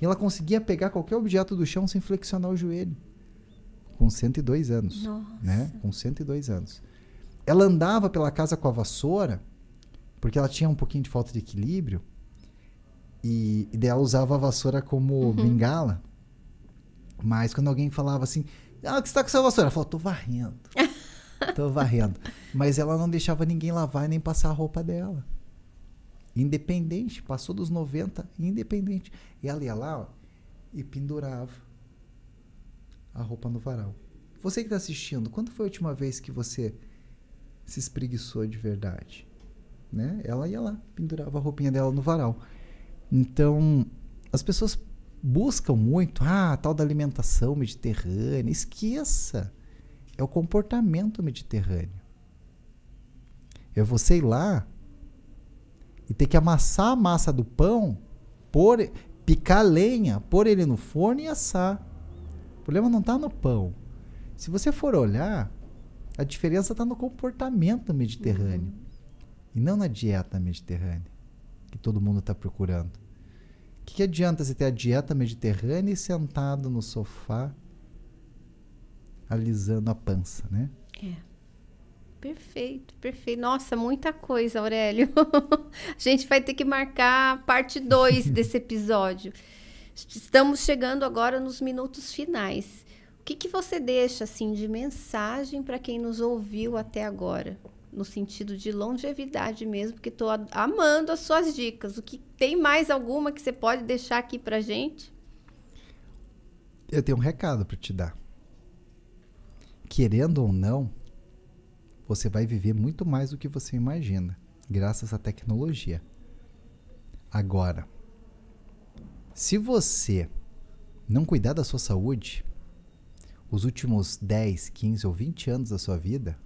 E ela conseguia pegar qualquer objeto do chão sem flexionar o joelho. Com 102 anos. Nossa. Né? Com 102 anos. Ela andava pela casa com a vassoura, porque ela tinha um pouquinho de falta de equilíbrio. E, e daí ela usava a vassoura como Uhum. bengala. Mas quando alguém falava assim, ah, o que você tá com essa vassoura? Ela falou, tô varrendo. tô varrendo. Mas ela não deixava ninguém lavar e nem passar a roupa dela. Independente, passou dos 90, independente. E ela ia lá ó, e pendurava a roupa no varal. Você que está assistindo, quando foi a última vez que você se espreguiçou de verdade? Né? Ela ia lá, pendurava a roupinha dela no varal. Então, as pessoas buscam muito, ah, a tal da alimentação mediterrânea. Esqueça. É o comportamento mediterrâneo. É você ir lá e ter que amassar a massa do pão, pôr, picar lenha, pôr ele no forno e assar. Problema não está no pão. Se você for olhar, a diferença está no comportamento mediterrâneo e não na dieta mediterrânea que todo mundo está procurando. O que, que adianta você ter a dieta mediterrânea e sentado no sofá alisando a pança, né? É. Perfeito, perfeito. Nossa, muita coisa, Aurélio. a gente vai ter que marcar parte 2 desse episódio. Estamos chegando agora nos minutos finais. O que, que você deixa assim de mensagem para quem nos ouviu até agora? No sentido de longevidade mesmo, porque estou amando as suas dicas. O que tem mais alguma que você pode deixar aqui para gente? Eu tenho um recado para te dar. Querendo ou não, você vai viver muito mais do que você imagina, graças à tecnologia. Agora, se você não cuidar da sua saúde, os últimos 10, 15 ou 20 anos da sua vida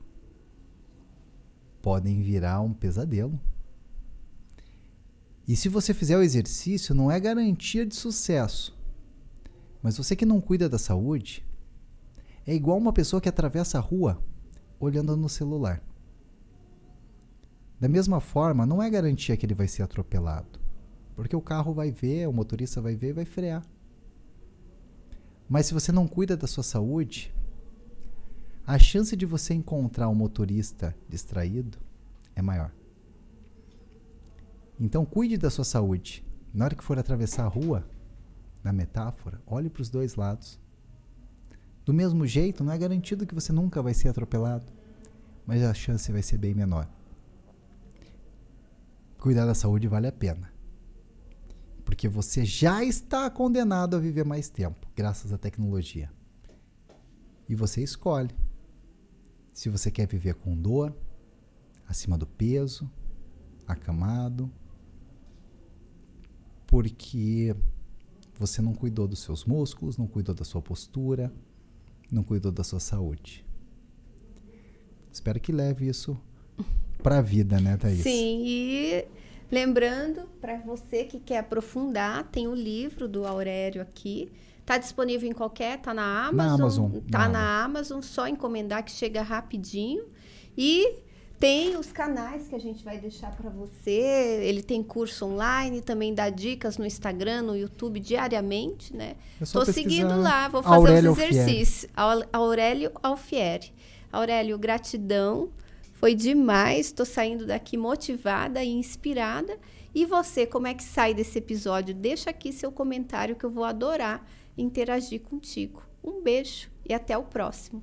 podem virar um pesadelo. E se você fizer o exercício, não é garantia de sucesso. Mas você que não cuida da saúde é igual uma pessoa que atravessa a rua olhando no celular. Da mesma forma, não é garantia que ele vai ser atropelado, porque o carro vai ver, o motorista vai ver e vai frear. Mas se você não cuida da sua saúde, a chance de você encontrar um motorista distraído é maior. Então cuide da sua saúde. Na hora que for atravessar a rua, na metáfora, olhe para os dois lados. Do mesmo jeito, não é garantido que você nunca vai ser atropelado, mas a chance vai ser bem menor. Cuidar da saúde vale a pena. Porque você já está condenado a viver mais tempo, graças à tecnologia. E você escolhe se você quer viver com dor, acima do peso, acamado, porque você não cuidou dos seus músculos, não cuidou da sua postura, não cuidou da sua saúde. Espero que leve isso para a vida, né, Thaís? Sim, e lembrando, para você que quer aprofundar, tem o livro do Aurélio aqui. Tá disponível em qualquer, tá na Amazon. Na Amazon, Tá na na Amazon, só encomendar que chega rapidinho. E tem os canais que a gente vai deixar para você. Ele tem curso online, também dá dicas no Instagram, no YouTube diariamente, né? É Tô pesquisar seguindo lá, vou fazer Aurélio os exercícios. Au- Aurélio Alfieri. Aurélio, gratidão. Foi demais. Tô saindo daqui motivada e inspirada. E você, como é que sai desse episódio? Deixa aqui seu comentário que eu vou adorar interagir contigo. Um beijo e até o próximo.